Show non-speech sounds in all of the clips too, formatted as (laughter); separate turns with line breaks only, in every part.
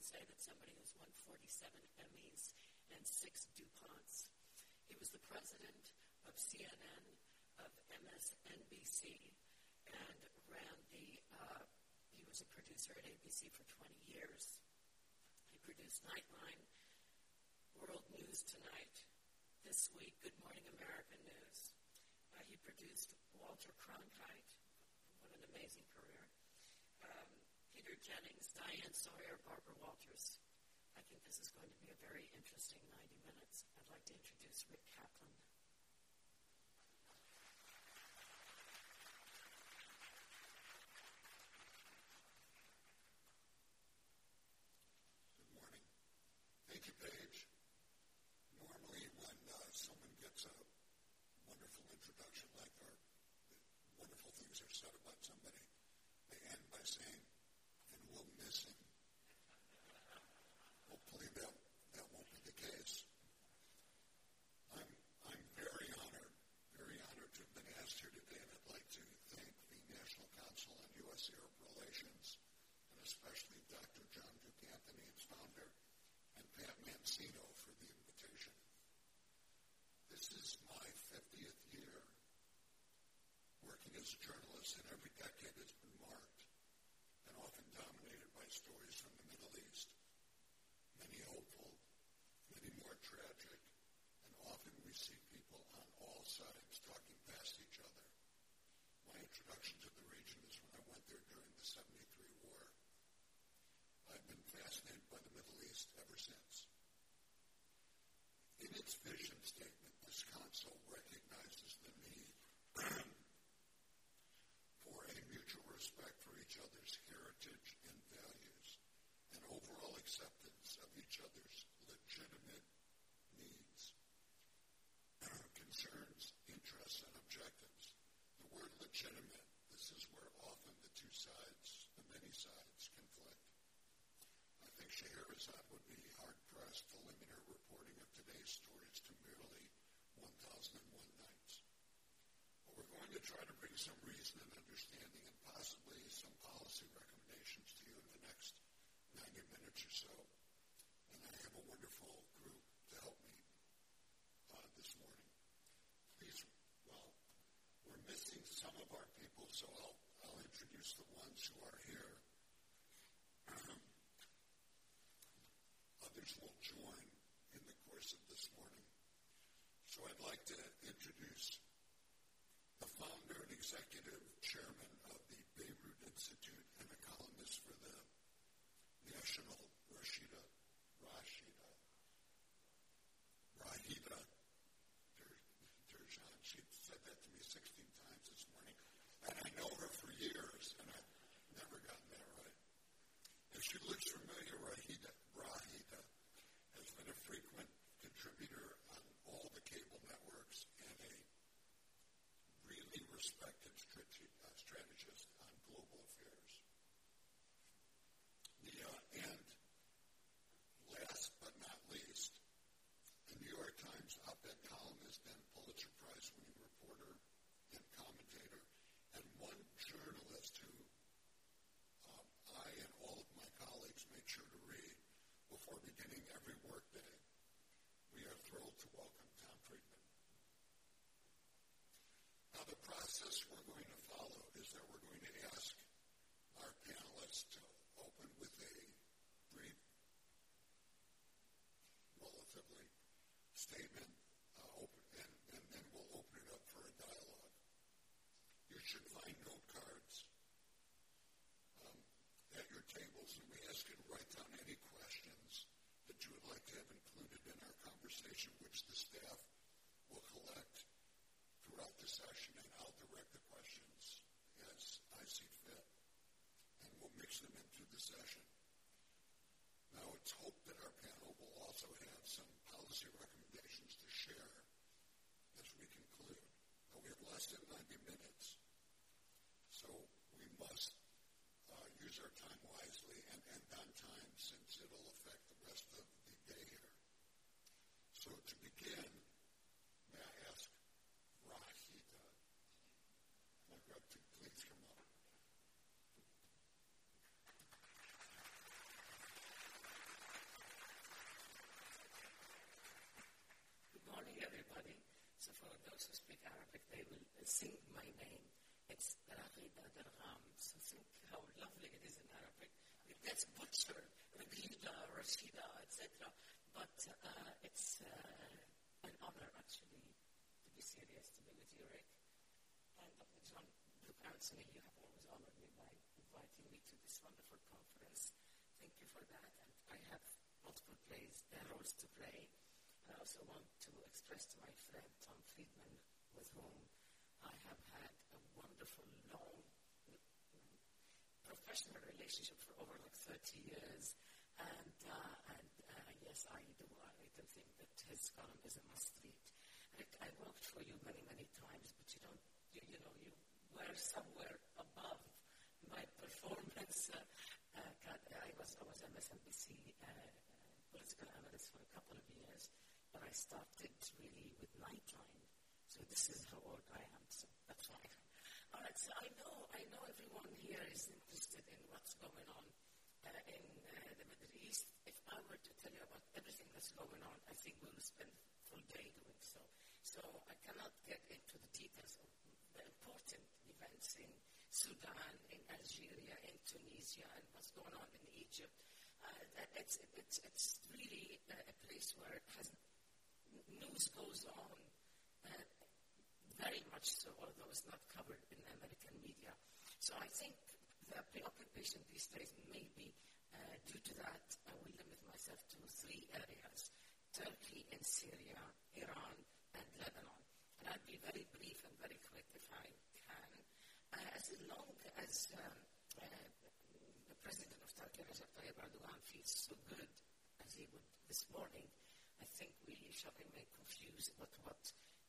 can say that somebody who's won 47 Emmys and six DuPonts. He was the president of CNN, of MSNBC, and ran the, uh, he was a producer at ABC for 20 years. He produced Nightline, World News Tonight, This Week, Good Morning America News. Uh, he produced Walter Cronkite, what an amazing career. Um, Jennings, Diane Sawyer, Barbara Walters. I think this is going to be a very interesting 90 minutes. I'd like to introduce Rick Kaplan.
Good morning. Thank you, Paige. Normally, when uh, someone gets a wonderful introduction like our wonderful things are said about somebody, they end by saying, and we'll miss him. Hopefully that, that won't be the case. I'm, I'm very honored, very honored to have been asked here today, and I'd like to thank the National Council on U.S. Arab Relations, and especially Dr. John Duke Anthony, its founder, and Pat Mancino for the invitation. This is my 50th year working as a journalist, and every decade has been marked and often dominated by stories from the Middle East. Many hopeful, many more tragic, and often we see people on all sides talking past each other. My introduction to the region is when I went there during the 73 war. I've been fascinated by the Middle East ever since. In its vision statement, this council recognizes the need for a mutual respect for each other's heritage and values, and overall acceptance of each other's legitimate needs, concerns, interests, and objectives. The word legitimate, this is where often the two sides, the many sides, conflict. I think Scheherazade would be hard-pressed to limit her reporting of today's stories to merely 1001 Nights. But we're going to try to bring some reason and understanding and possibly some policy recommendations to you in the next 90 minutes or so. And I have a wonderful group to help me uh, this morning. Please, well, we're missing some of our people, so I'll, I'll introduce the ones who are here. Um, others will join in the course of this morning. So I'd like to introduce the founder and executive chairman of the Beirut Institute and a columnist for the National, Rashida, Rashida, Rahida Dergham. She said that to me 16 times this morning, and I know her for years, and I've never gotten that right. If she looks familiar, Rahida, Rahida has been a frequent contributor on all the cable networks and a really respected strate- uh, strategist on global affairs. The, uh, and last but not least, a New York Times op-ed columnist and Pulitzer Prize-winning reporter and commentator, and one journalist who um, I and all of my colleagues make sure to read before beginning every workday. We are thrilled to welcome Tom Friedman. Now, the process we're going to follow is that we're going to ask our panelists to open with a brief, relatively statement, uh, open, and, and then we'll open it up for a dialogue. You should find note cards um, at your tables, and we ask you to write down any questions that you would like to have included in our conversation, which the staff will collect throughout the session, and sing my name. It's Raghida So think how lovely it is in Arabic. It gets butchered. Raghida, Rashida, etc. But
uh, it's uh, an honor, actually, to be serious, to be with you, Rick. And Dr. John Duke Anthony, you have always honored me by inviting me to this wonderful conference. Thank you for that. And I have multiple plays, uh, roles to play. I also want to express to my friend Tom Friedman, with whom professional relationship for over like 30 years. And, uh, and uh, yes, I do. I do think that his column is a must read. I, I worked for you many, many times, but you don't, you, you know, you were somewhere above my performance. Uh, uh, I was I was MSNBC uh, political analyst for a couple of years, but I started really with Nightline. So this is how old I am. So that's why. Right. So I know I know everyone here is interested in what's going on uh, in uh, the Middle East. If I were to tell you about everything that's going on, I think we'll spend full day doing so. So I cannot get into the details of the important events in Sudan, in Algeria, in Tunisia, and what's going on in Egypt. Uh, it's, it's, it's really a place where has, news goes on uh, very much so, although it's not covered in American media. So I think the preoccupation these days may be uh, due to that. I will limit myself to three areas Turkey and Syria, Iran, and Lebanon. And I'll be very brief and very quick if I can. Uh, as long as um, uh, the president of Turkey, Recep Tayyip Erdogan, feels so good as he would this morning, I think we shall remain confused about what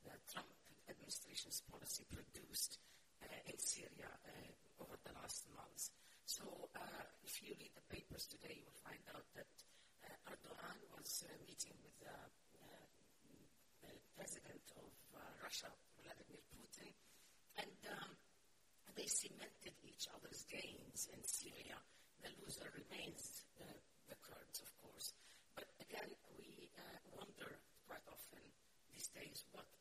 the Trump administration's policy produced uh, in Syria uh, over the last months. So uh, if you read the papers today, you will find out that Erdogan was meeting with the president of Russia, Vladimir Putin, and um, they cemented each other's gains in Syria. The loser remains uh, the Kurds, of course. But again, we uh, wonder quite often these days what the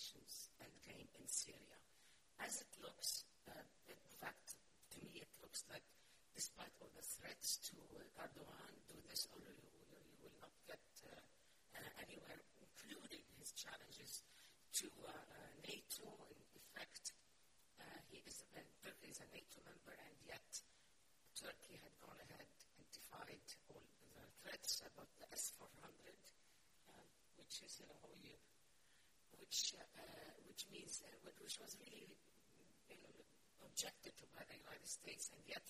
administration's endgame in Syria as it looks, uh, in fact, to me, it looks like despite all the threats to uh, Erdogan, do this or you, you, will not get uh, uh anywhere, including his challenges to uh, uh, NATO. In effect, he is a, Turkey is a NATO member, and yet Turkey had gone ahead and defied all the threats about the S-400, which is, you know, you, which, which means, which was really objected to by the United States, and yet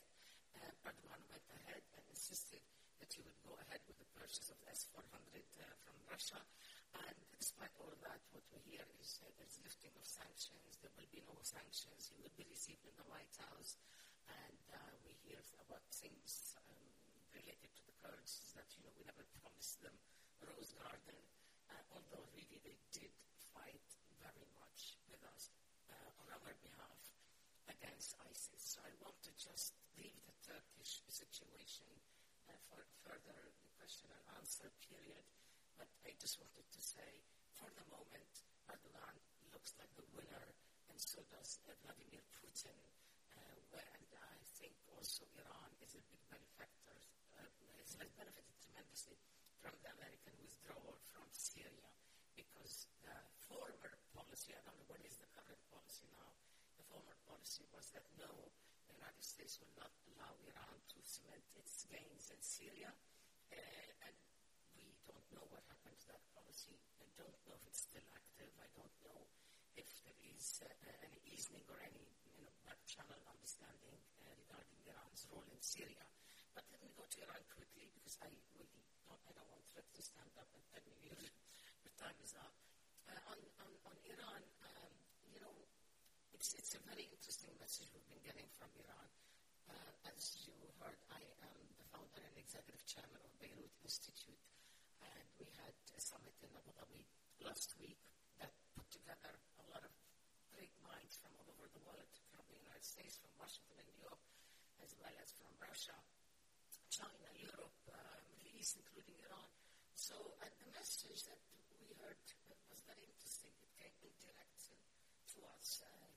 uh, Erdogan went ahead and insisted that he would go ahead with the purchase of S-400 uh, from Russia. And despite all that, what we hear is uh, there's lifting of sanctions. There will be no sanctions. He will be received in the White House. And uh, we hear about things um, related to the Kurds that, you know, we never promised them Rose Garden, uh, although really they did fight very much with us uh, on our behalf against ISIS. So I want to just leave the Turkish situation uh, for further question and answer period. But I just wanted to say, for the moment, Erdogan looks like the winner, and so does uh, Vladimir Putin. Uh, and I think also Iran is a big benefactor, uh, has benefited tremendously from the American withdrawal from Syria former policy, I don't know what is the current policy now, the former policy was that no, the United States will not allow Iran to cement its gains in Syria. Uh, and we don't know what happened to that policy. I don't know if it's still active. I don't know if there is uh, any easing or any you know, back channel understanding uh, regarding Iran's role in Syria. But let me go to Iran quickly because I really don't, I don't want Rick to stand up and tell me (laughs) your, time is up. Uh, on, on, on Iran, um, you know, it's, it's a very interesting message we've been getting from Iran. Uh, as you heard, I am the founder and executive chairman of Beirut Institute, and we had a summit in Abu Dhabi last week that put together a lot of great minds from all over the world, from the United States, from Washington and New York, as well as from Russia, China, Europe, uh, Middle East, including Iran. So uh, the message that we heard was very interesting. It came indirect to us. Uh,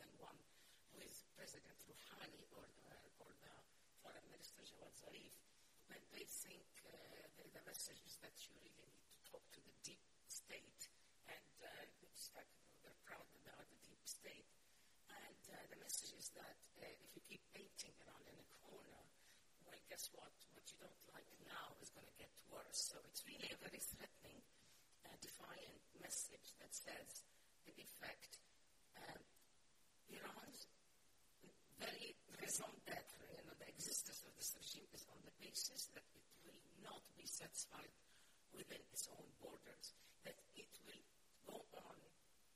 than one who is President Rouhani or, uh, or the Foreign Minister Javad Zarif, that they think uh, the, message is that you really need to talk to the deep state and uh, they're proud that they are the deep state. And uh, the message is that uh, if you keep painting around in a corner, well, guess what? What you don't like now is going to get worse. So it's really a very threatening, uh, defiant message that says, in effect, um, basis that it will not be satisfied within its own borders, that it will go on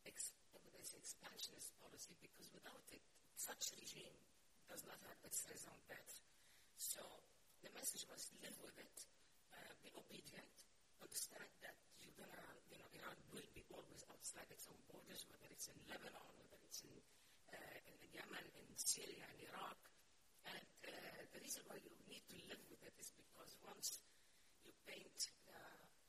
ex- with its expansionist policy because without it, such regime does not have its raison d'etre. So the message was live with it, uh, be obedient, understand that you're gonna, you know, Iran will be always outside its own borders, whether it's in Lebanon, whether it's in uh, in Yemen, in Syria, in Iraq. And uh, the reason why you need to live with it is because once you paint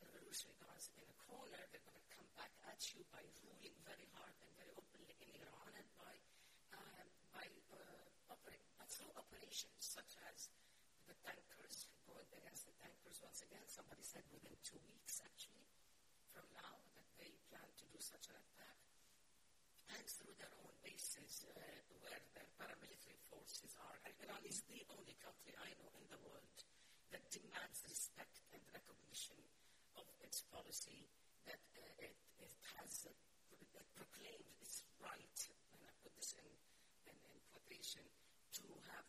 the revolutionary guards in a corner, they're going to come back at you by ruling very hard and very openly in Iran and by uh, by uh, operate, through operations such as the tankers going against the tankers once again. Somebody said within two weeks, actually, from now, that they plan to do such an attack and through their own bases uh, where their paramilitary forces are. And Iran is the only country I know in the world that demands respect and recognition of its policy, that uh, it, it has uh, proclaimed its right, and I put this in, in, in quotation, to have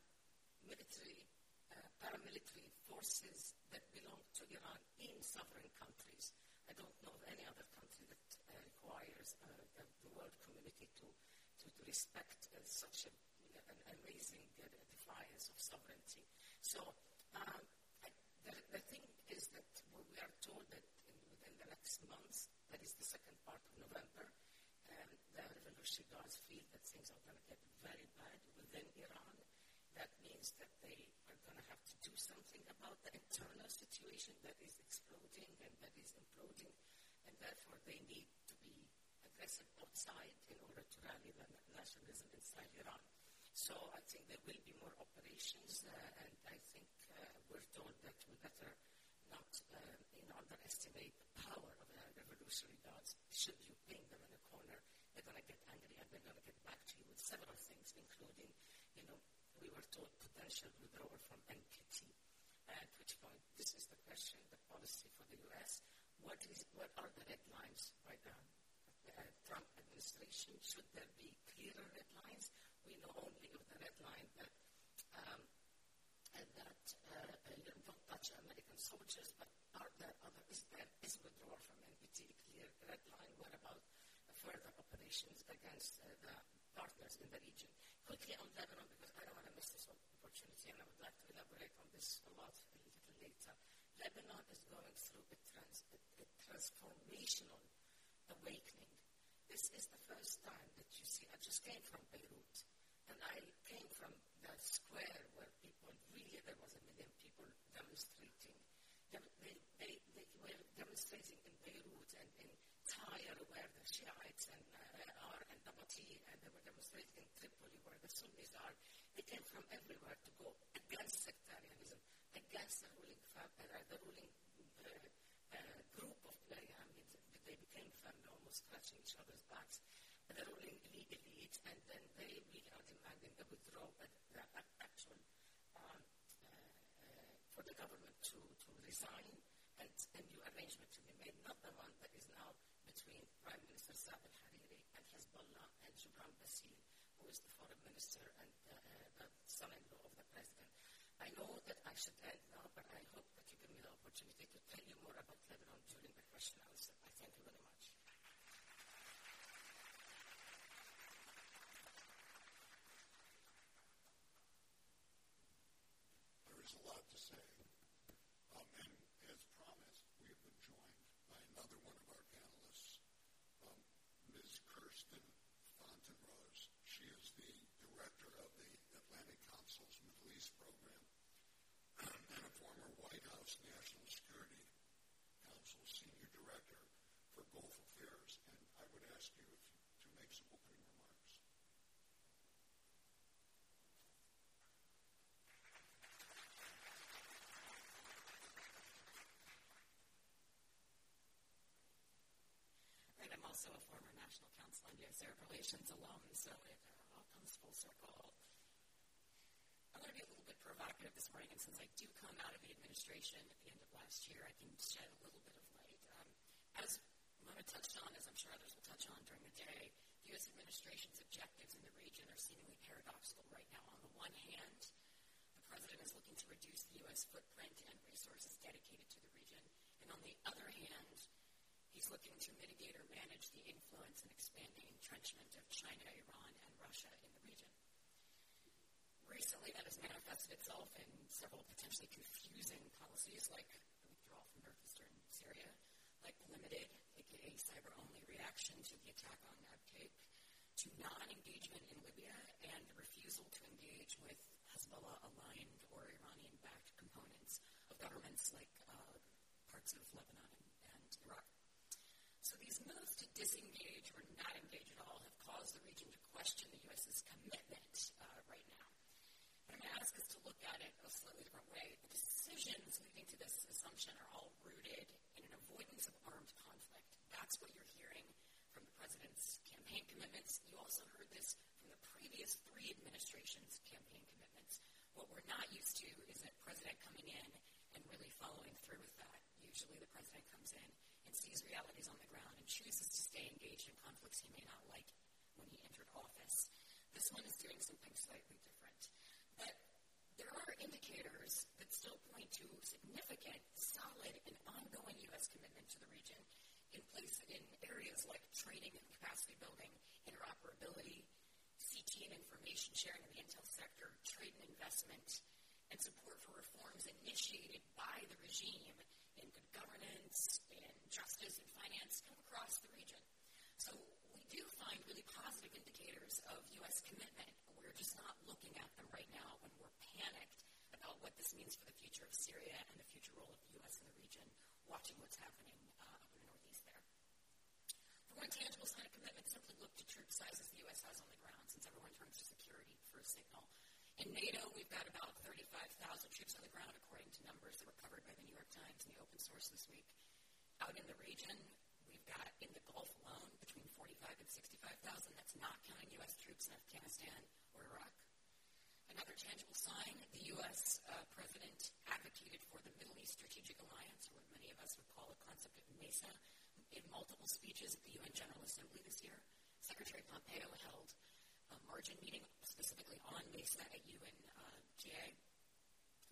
military, uh, paramilitary forces that belong to Iran in sovereign countries. I don't know of any other country that uh, requires uh, the, the, world community to, to, to respect uh, such a, an amazing uh, defiance of sovereignty. So um, I, the, the thing is that we are told that in, within the next months, that is the second part of November, um, Guards feel that things are going to get very bad within Iran. That means that they are going to have to do something about the internal situation that is exploding and that is imploding, and therefore they need to be aggressive outside in order to rally the nationalism inside Iran. So I think there will be more operations, uh, and I think uh, we're told that we better not uh, you underestimate the power of the revolutionary guards. Should you pin them in a corner, they're going to get angry and they're going to get back to you with several things, including, you know, we were told potential withdrawal from NPT. At which point, this is the question, the policy for the U.S. What is, what are the red lines right now? The uh, Trump administration, should there be clearer red lines? We know only of the red line that um, that uh, you don't touch American soldiers, but are there other, is there is withdrawal from NPT clear red line? What about further operations against uh, the partners in the region? Quickly on Lebanon, because I don't want to miss this opportunity, and I would like to elaborate on this a lot a little later. Lebanon is going through a, trans, a, a transformational awakening. This is the first time that you see. I just came from Beirut, and I came from the square where people really there was a million people demonstrating. They, they, they, they were demonstrating in Beirut and in Tyre where the Shiites and, uh, are and Nabatieh, and they were demonstrating in Tripoli where the Sunnis are. They came from everywhere to go against sectarianism, against the ruling, uh, the ruling uh, uh, group of players. I mean, they became family, almost scratching each other's backs. The ruling elite, elite, and then they really are demanding the withdrawal, uh, the actual um, for the government to, to resign and a new arrangement to be made, not the one that is now between Prime Minister Saad al-Hariri and Hezbollah and Gibran Bassil, who is the foreign minister and uh, son-in-law of the president. I know that I should end now, but I hope that you give me the opportunity to tell you more about Lebanon during the question and answer. I thank you very much.
There is a lot to say. Um, and as promised, we have been joined by another one of our panelists, um, Ms. Kirsten Fontenrose. She is the director of the Atlantic Council's Middle East program and a former White House National Security Council senior director for Gulf
also a former National Council on U.S. Arab Relations alum, so it uh, all comes full circle. I'm going to be a little bit provocative this morning, and since I do come out of the administration at the end of last year, I can shed a little bit of light. Um, as Mona touched on, as I'm sure others will touch on during the day, the U.S. administration's objectives in the region are seemingly paradoxical right now. On the one hand, the president is looking to reduce the U.S. footprint and resources dedicated to the region, and on the other hand, he's looking to mitigate or manage the influence and expanding entrenchment of China, Iran, and Russia in the region. Recently, that has manifested itself in several potentially confusing policies like the withdrawal from northeastern Syria, like limited, aka cyber only reaction to the attack on Abqaiq, to non engagement in Libya and the refusal to engage with Hezbollah aligned or Iranian backed components of governments like uh, parts of Lebanon and, and Iraq. So these moves to disengage or not engage at all have caused the region to question the U.S.'s commitment uh, right now. But I'm going to ask us to look at it a slightly different way. The decisions leading to this assumption are all rooted in an avoidance of armed conflict. That's what you're hearing from the president's campaign commitments. You also heard this from the previous three administrations' campaign commitments. What we're not used to is a president coming in and really following through with that. Usually the president comes in and sees realities on the ground and chooses stay engaged in conflicts he may not like when he entered office. This one is doing something slightly different. But there are indicators that still point to significant, solid, and ongoing U.S. commitment to the region in place in areas like training and capacity building, interoperability, CT and information sharing in the intel sector, trade and investment, and support for reforms initiated by the regime in good governance, in justice and finance come across the region. Find really positive indicators of U.S. commitment. We're just not looking at them right now when we're panicked about what this means for the future of Syria and the future role of the U.S. in the region, watching what's happening uh, up in the northeast there. For one tangible sign of commitment, simply look to troop sizes the U.S. has on the ground, since everyone turns to security for a signal. In NATO, we've got about 35,000 troops on the ground, according to numbers that were covered by the New York Times and the open source this week. Out in the region, we've got in the Gulf 45 and 65,000. That's not counting U.S. troops in Afghanistan or Iraq. Another tangible sign, the U.S. Uh, president advocated for the Middle East Strategic Alliance, or what many of us would call a concept of MESA, in multiple speeches at the UN General Assembly this year. Secretary Pompeo held a margin meeting specifically on MESA at UNGA.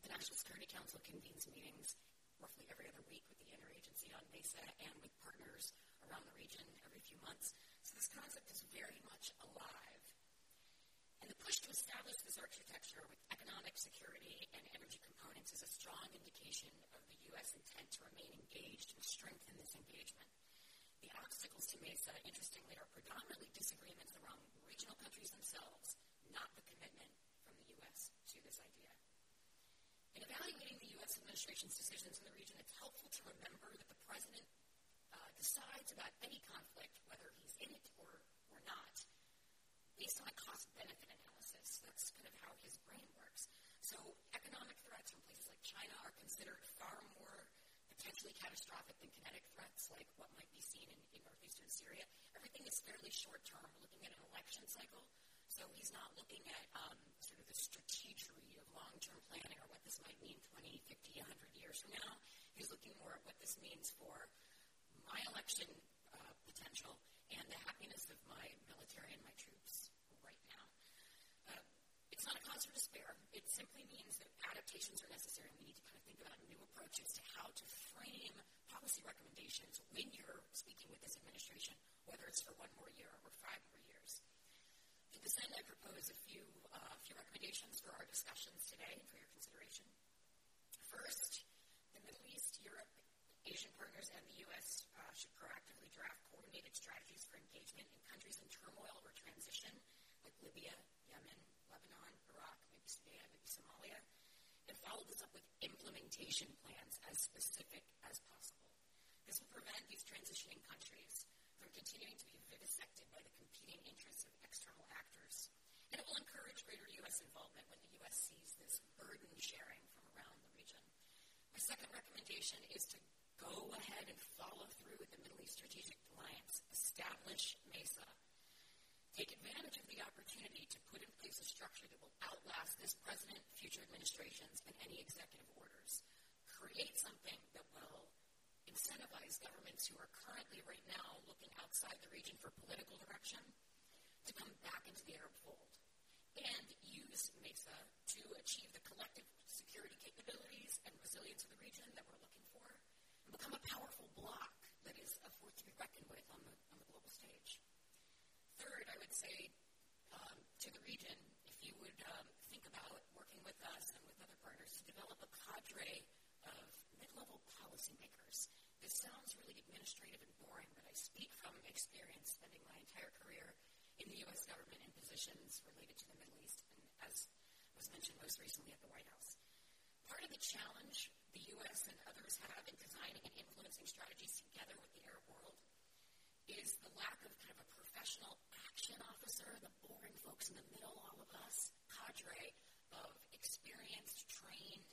The National Security Council convenes meetings roughly every other week with the interagency on MESA and with partners around the region every few months. This concept is very much alive. And the push to establish this architecture with economic security and energy components is a strong indication of the U.S. intent to remain engaged and strengthen this engagement. The obstacles to MESA, interestingly, are predominantly disagreements around regional countries themselves, not the commitment from the U.S. to this idea. In evaluating the U.S. administration's decisions in the region, it's helpful to remember that the president uh, decides about any conflict, whether he's in it or, or not, based on a cost benefit analysis. That's kind of how his brain works. So, economic threats from places like China are considered far more potentially catastrophic than kinetic threats like what might be seen in, in northeastern Syria. Everything is fairly short term. Looking at an election cycle. So, he's not looking at um, sort of the strategery of long term planning or what this might mean 20, 50, 100 years from now. He's looking more at what this means for my election uh, potential and the happiness of my military and my troops right now. Uh, it's not a cause for despair. It simply means that adaptations are necessary. And we need to kind of think about new approaches to how to frame policy recommendations when you're speaking with this administration, whether it's for one more year or five more years. To this end, I propose a few, uh, few recommendations for our discussions today and for your consideration. First, the Middle East, Europe, Asian partners, and the U.S. Uh, should proactively draft coordinated strategies for engagement in countries in turmoil or transition, like Libya, Yemen, Lebanon, Iraq, maybe Sudan, maybe Somalia, and follow this up with implementation plans as specific as possible. This will prevent these transitioning countries from continuing to be vivisected by the competing interests of external actors. And it will encourage greater U.S. involvement when the U.S. sees this burden sharing from around the region. My second recommendation is to go ahead and follow through with the Middle East Strategic Alliance, establish MESA, take advantage of the opportunity to put in place a structure that will outlast this president, future administrations, and any executive orders. Create something that will incentivize governments who are currently right now looking outside the region for political direction to come back into the Arab fold and use MESA to achieve the collective security capabilities and resilience of the region that we're looking for and become a powerful bloc that is a force to be reckoned with on the, on the global stage. Third, I would say um, to the region, if you would um, think about working with us and with other partners to develop a cadre of mid-level policymakers. This sounds really administrative and boring, but I speak from experience spending my entire career in the U.S. government in positions related to the Middle East, and as was mentioned most recently at the White House. Part of the challenge the U.S. and others have in designing and influencing strategies together with the Arab world is the lack of kind of a professional action officer, the boring folks in the middle, all of us, cadre of experienced, trained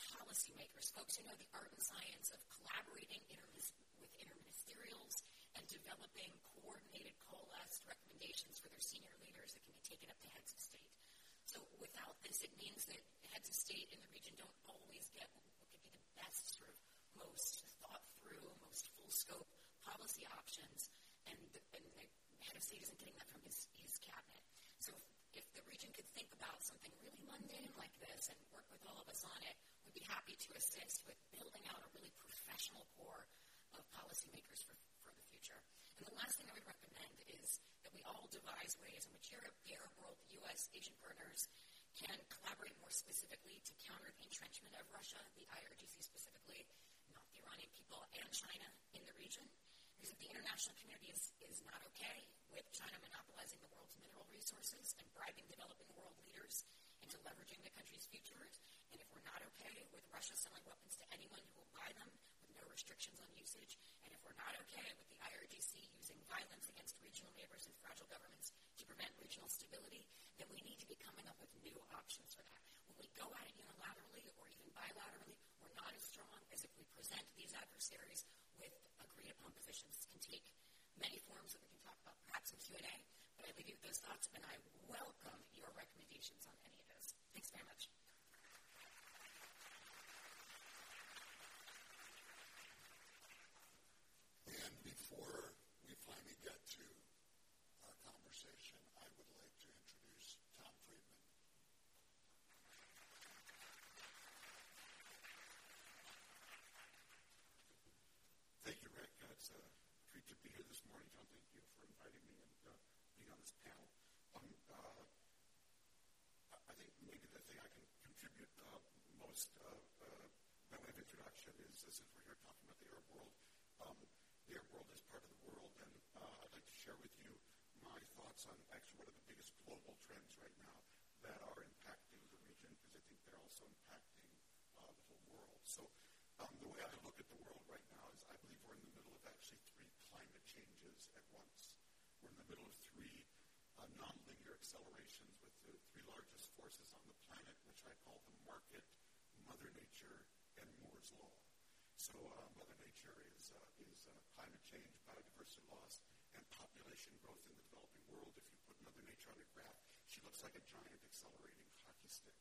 policymakers, folks who know the art and science of collaborating inter- with interministerials and developing coordinated, coalesced recommendations for their senior leaders that can be taken up to heads of state. So without this, it means that heads of state in the region don't always get what could be the best, sort of most thought through, most full scope policy options, and the, and the head of state isn't getting that from his, his cabinet. So if, if the region could think about something really mundane like this and work with all of us on it, we'd be happy to assist with building out a really professional core of policymakers for, for the future. And the last thing I would recommend is that we all devise ways in which Europe, the Arab world, the U.S., Asian partners can collaborate more specifically to counter the entrenchment of Russia, the IRGC specifically, not the Iranian people, and China in the region. Because if the international community is, is not okay with China monopolizing the world's mineral resources and bribing developing world leaders into leveraging the country's futures, and if we're not okay with Russia selling weapons to anyone who will buy them with no restrictions on usage, and if we're not okay with the IRGC using violence against regional neighbors and fragile governments to prevent regional stability, then we need to be coming up with new options for that. When we go at it unilaterally or even bilaterally, we're not as strong as if we present these adversaries with agreed upon positions. It can take many forms that we can talk about perhaps in Q&A, but I leave you with those thoughts, and I welcome your recommendations on any much.
And before we finally get to our conversation, I would like to introduce Tom Friedman.
Thank you, Rick. It's a treat to be here this morning, John. Thank you for inviting me and uh, being on this panel. Um, uh, I think maybe the thing I can contribute uh, most uh, uh, by way of introduction is, since we're here talking about the Arab world, um, the Arab world is part of the world, and uh, I'd like to share with you my thoughts on actually what are the biggest global trends right now that are impacting the region, because I think they're also impacting uh, the whole world. So um, the way I look at the world right now is I believe we're in the middle of actually three climate changes at once. We're in the middle of three uh, nonlinear accelerations with the three largest forces on the planet, which I call the market, Mother Nature, and Moore's Law. So uh, Mother Nature is, uh, is uh, climate change, biodiversity loss, and population growth in the developing world. If you put Mother Nature on a graph, she looks like a giant accelerating hockey stick.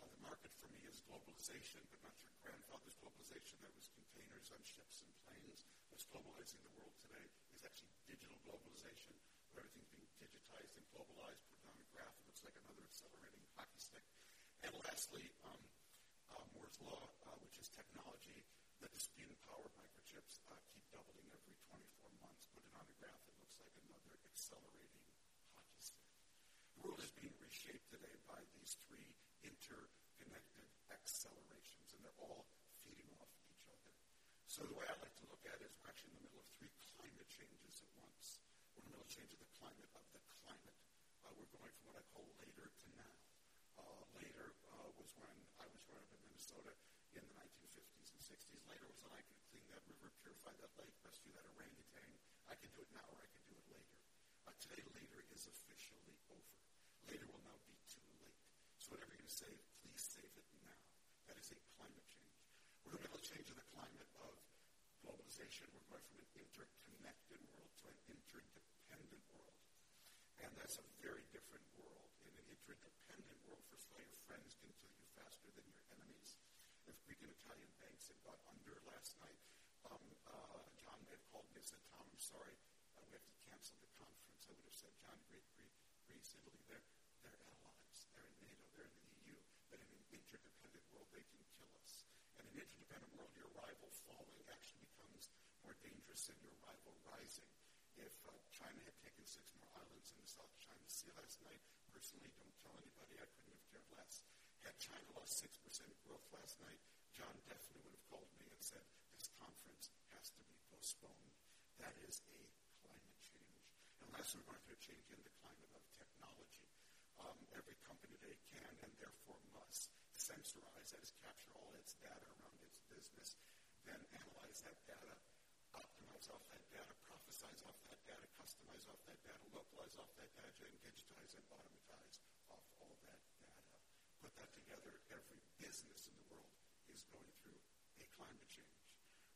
Uh, the market for me is globalization, but not your grandfather's globalization. That was containers on ships and planes. What's globalizing the world today is actually digital globalization, where everything's being digitized and globalized, put it on a graph. It looks like another accelerating hockey stick. And lastly, um, uh, Moore's Law, uh, which is technology. The and power microchips uh, keep doubling every 24 months. Put it on a graph, it looks like another accelerating hockey stick. The world is being reshaped today by these three interconnected accelerations, and they're all feeding off each other. So the way I like to look at it is we're actually in the middle of three climate changes at once. We're in the middle of change of the climate of the climate. Uh, we're going from what I call later Say later is officially over. Later will now be too late. So whatever you're going to say, please save it now. That is a climate change. We're going to have a change in the climate of globalization. We're going from an interconnected world to an interdependent world. And that's a very different world. In an interdependent world, first of all, your friends can kill you faster than your enemies. If Greek and Italian banks had got under last night. Um, uh, John had called me and said, Tom, I'm sorry. Than your rival rising. If uh, China had taken six more islands in the South China Sea last night, personally, don't tell anybody, I couldn't have cared less. Had China lost 6% growth last night, John definitely would have called me and said, this conference has to be postponed. That is a climate change. Unless we're going a change in the climate of technology. Um, every company today can and therefore must sensorize, that is, capture all its data around its business, then analyze that data, optimize off that data, prophesize off that data, customize off that data, localize off that data, and digitize and automatize off all that data. Put that together, every business in the world is going through a climate change.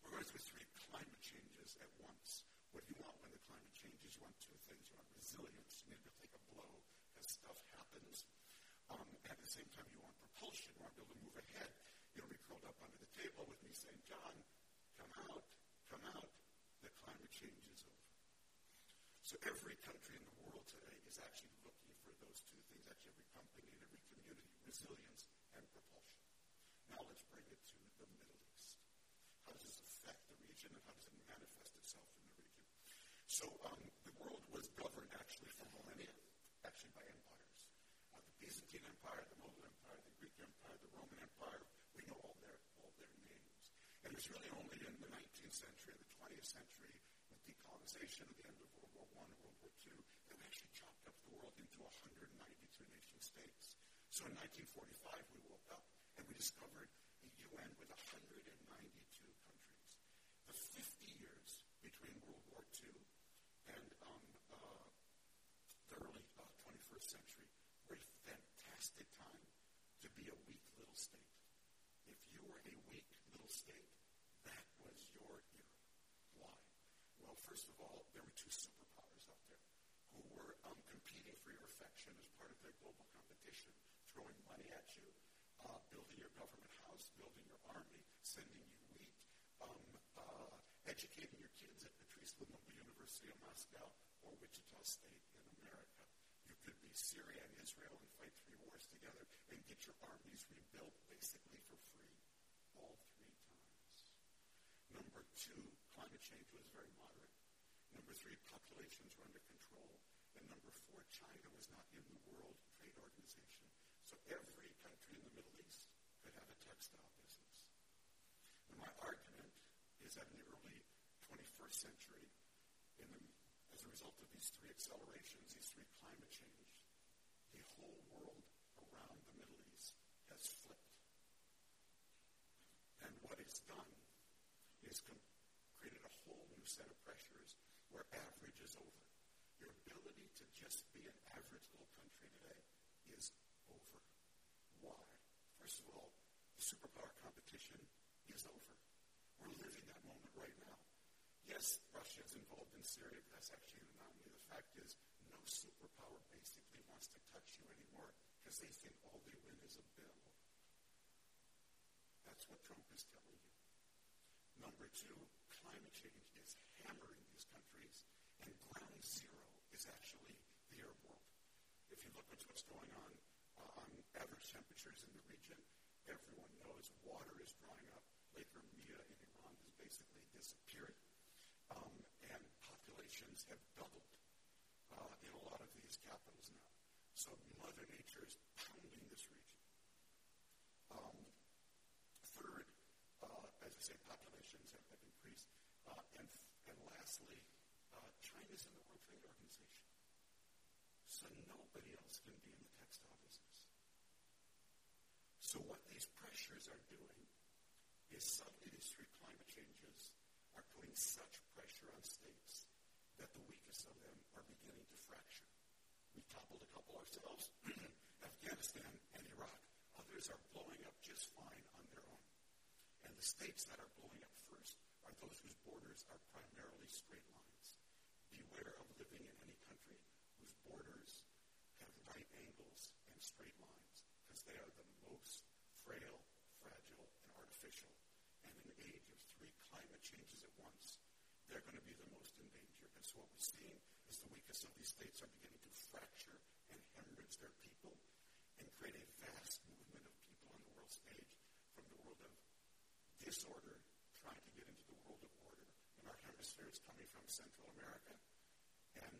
We're going through three climate changes at once. What do you want when the climate changes? You want two things. You want resilience. You need to take a blow as stuff happens. Um, at the same time, you want propulsion. You want to be able to move ahead. You don't be curled up under the table with me saying, John, come out, come out. The climate change is over. So every country in the world is actually looking for those two things. Actually, every company and every community, resilience and propulsion. Now let's bring it to the Middle East. How does this affect the region and how does it manifest itself in the region? So um, the world was governed actually for millennia, actually by empires. Uh, the Byzantine Empire, the Mogul Empire, the Greek Empire, the Roman Empire, we know all their, all their names. And it was really only in the 19th century and the 20th century with decolonization at the end of World War I and World War II that we actually into 192 nation states. So in 1945, we woke up and we discovered the UN with 192 countries. The 50 years between World War II and um, uh, the early uh, 21st century were a fantastic time to be a weak little state. If you were a weak little state, that was your era. Why? Well, first of all, there were two superpowers out there who were um, competing for your affection as part of their global competition, throwing money at you, uh, building your government house, building your army, sending you wheat, um, uh, educating your kids at Patrice Lumumba University of Moscow or Wichita State in America. You could be Syria and Israel and fight three wars together and get your armies rebuilt basically for free all three times. Number two, climate change was very moderate. Number three, populations were under control. And number four, China was not in the World Trade Organization. So every country in the Middle East could have a textile business. And my argument is that in the early 21st century, the, as a result of these three accelerations, these three climate change, the whole world around the Middle East has flipped. And what it's done is com- created a whole new set of pressures where average is over. Your ability to just be an average little country today is over. Why? First of all, the superpower competition is over. We're living that moment right now. Yes, Russia is involved in Syria, but that's actually an anomaly. The fact is, no superpower basically wants to touch you anymore because they think all they win is a bill. That's what Trump is telling you. Number two, climate change is hammering these countries, and ground zero is actually the Arab world. If you look at what's going on uh, on average temperatures in the region, everyone knows water is drying up. Lake Urmia in Iran has disappeared, um, and populations have doubled uh, in a lot of these capitals now. So Mother Nature is pounding this region. Um, third, uh, as I say, populations have, have increased. Uh, and, and lastly, uh, China's in the World Trade Organization. So nobody else can be in the textile business. So what these pressures are doing is suddenly these three climate changes are putting such pressure on states that the weakest of them are beginning to fracture. We toppled a couple ourselves, (clears throat) Afghanistan and Iraq. Others are blowing up just fine on their own. And the states that are blowing up first are those whose borders are primarily straight lines. Beware of living in any country whose borders have right angles and they are the most frail, fragile, and artificial. And in an age of three climate changes at once, they're going to be the most what we're seeing is the weakest of these states are beginning to fracture and hemorrhage their people and create a vast movement of people on the world stage from the world of disorder trying to get into the world of order. In our hemisphere, it's coming from Central America, and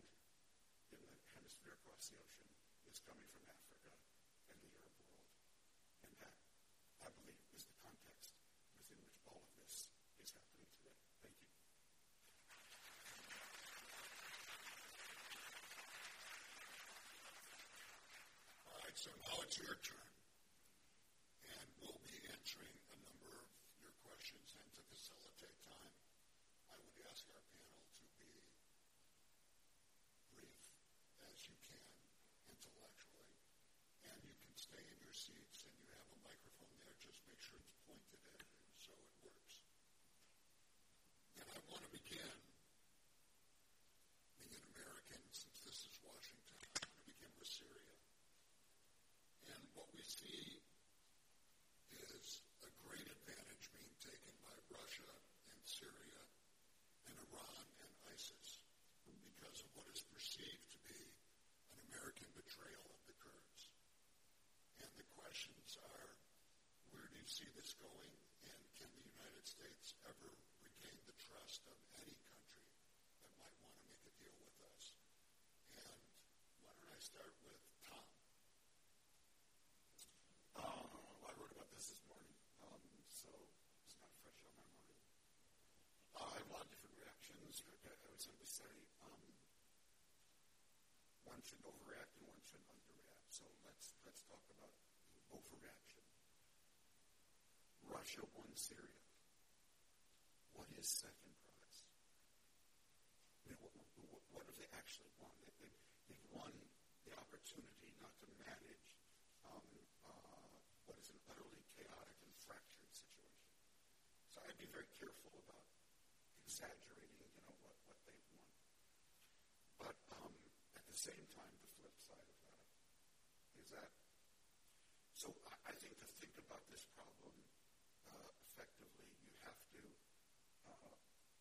in the hemisphere across the ocean, it's coming from Africa and the Arab world. And that, I believe, is the context within which all of this is happening today. Thank you.
All right, so now it's your turn. And we'll be answering a number of your questions. And to facilitate time, I would ask our panel to be brief as you can intellectually. And you can stay in your seats and you have a microphone there. Just make sure it's pointed at you so it works. And I want to begin being an American, since this is Washington, I want to begin with Syria. And what we see is a great advantage being taken by Russia and Syria and Iran and ISIS because of what is perceived to be an American betrayal of the Kurds. And the questions are, where do you see this going? And can the United States ever regain the trust of any country that might want to make a deal with us? And why don't I start with Tom?
Uh, I wrote about this this morning, um, so it's not fresh on my mind. Uh, I have a lot of different reactions. I, I would simply say um, one should overreact and one should underreact. So let's let's talk about overreaction. Russia won Syria. What is second prize? I mean, what, what, what have they actually won? They, they, they've won the opportunity not to manage um, uh, what is an utterly chaotic and fractured situation. So I'd be very careful about exaggerating, you know, what, what they've won. But um, at the same time, the flip side of that is that. So I, I think to think about this problem uh, effectively, you have to, uh,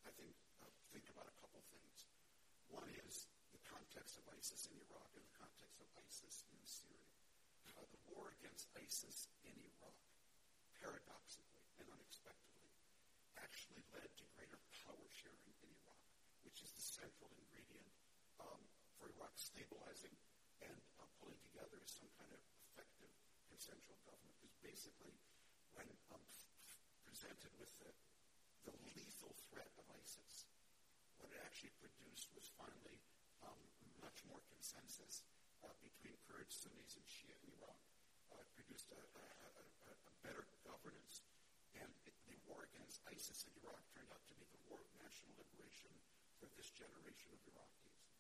I think, uh, think about a couple things. One is the context of ISIS in Iraq and the context of ISIS in Syria. Uh, the war against ISIS in Iraq, paradoxically and unexpectedly, actually led to greater power sharing in Iraq, which is the central ingredient um, for Iraq stabilizing and uh, pulling together some kind of effective consensual government. Because basically, when um, presented with the, the lethal threat actually produced was finally um, much more consensus uh, between Kurds, Sunnis, and Shia in Iraq. Uh, produced a, a, a, a better governance, and it, the war against ISIS in Iraq turned out to be the war of national liberation for this generation of Iraqis.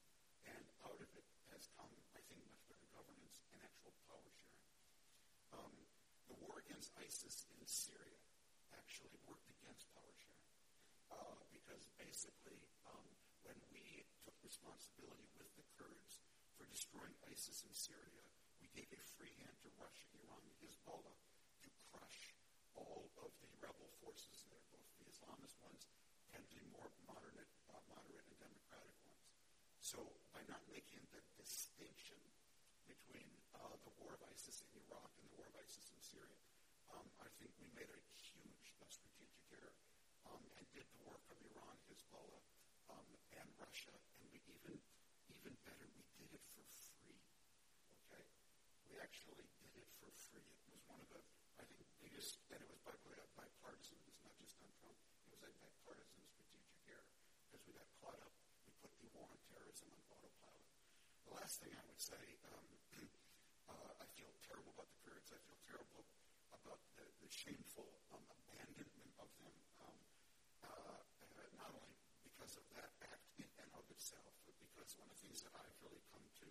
And out of it has come, I think, much better governance and actual power sharing. Um, the war against ISIS in Syria actually worked against power sharing uh, because basically um, when we took responsibility with the Kurds for destroying ISIS in Syria, we gave a free hand to Russia, Iran, and Hezbollah to crush all of the rebel forces there, both the Islamist ones and the more moderate, uh, moderate and democratic ones. So by not making the distinction between uh, the war of ISIS in Iraq and the war of ISIS in Syria, um, I think we made a huge uh, strategic error um, and did the work of Iran, Hezbollah, um, and Russia, and we even, even better, we did it for free. Okay, we actually did it for free. It was one of the, I think, biggest, and it was by way bipartisan. It was not just on Trump. It was a bipartisan strategic error because we got caught up. We put the war on terrorism on autopilot. The last thing I would say, um, (clears throat) uh, I feel terrible about the Kurds. I feel terrible about the, the shameful um, abandonment of them, um, uh, uh, not only because of that act in and of itself, but because one of the things that I've really come to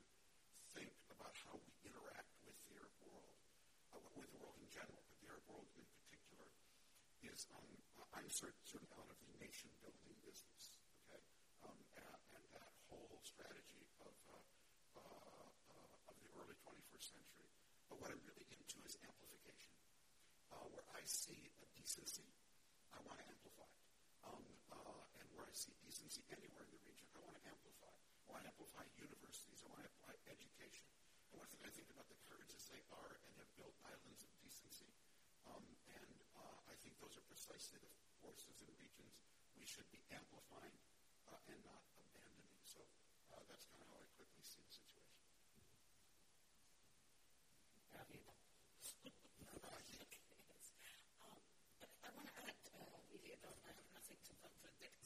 think about how we interact with the Arab world, uh, with the world in general, but the Arab world in particular, is um, I'm certain, out of the nation building business, okay, um, and, and that whole strategy of uh, uh, of the early 21st century. But what I'm really into is amplification. Uh, where I see a decency, I want to amplify it. Um, uh, and where I see decency anywhere in the region, I want to amplify. I want to amplify universities. I want to amplify education. And one thing I think about the is they are and have built islands of decency. Um, and uh, I think those are precisely the forces and regions we should be amplifying uh, and not abandoning. So uh, that's kind of how I quickly see the situation.
David. um, I want to add, uh, really, I, don't, I have nothing to contradict.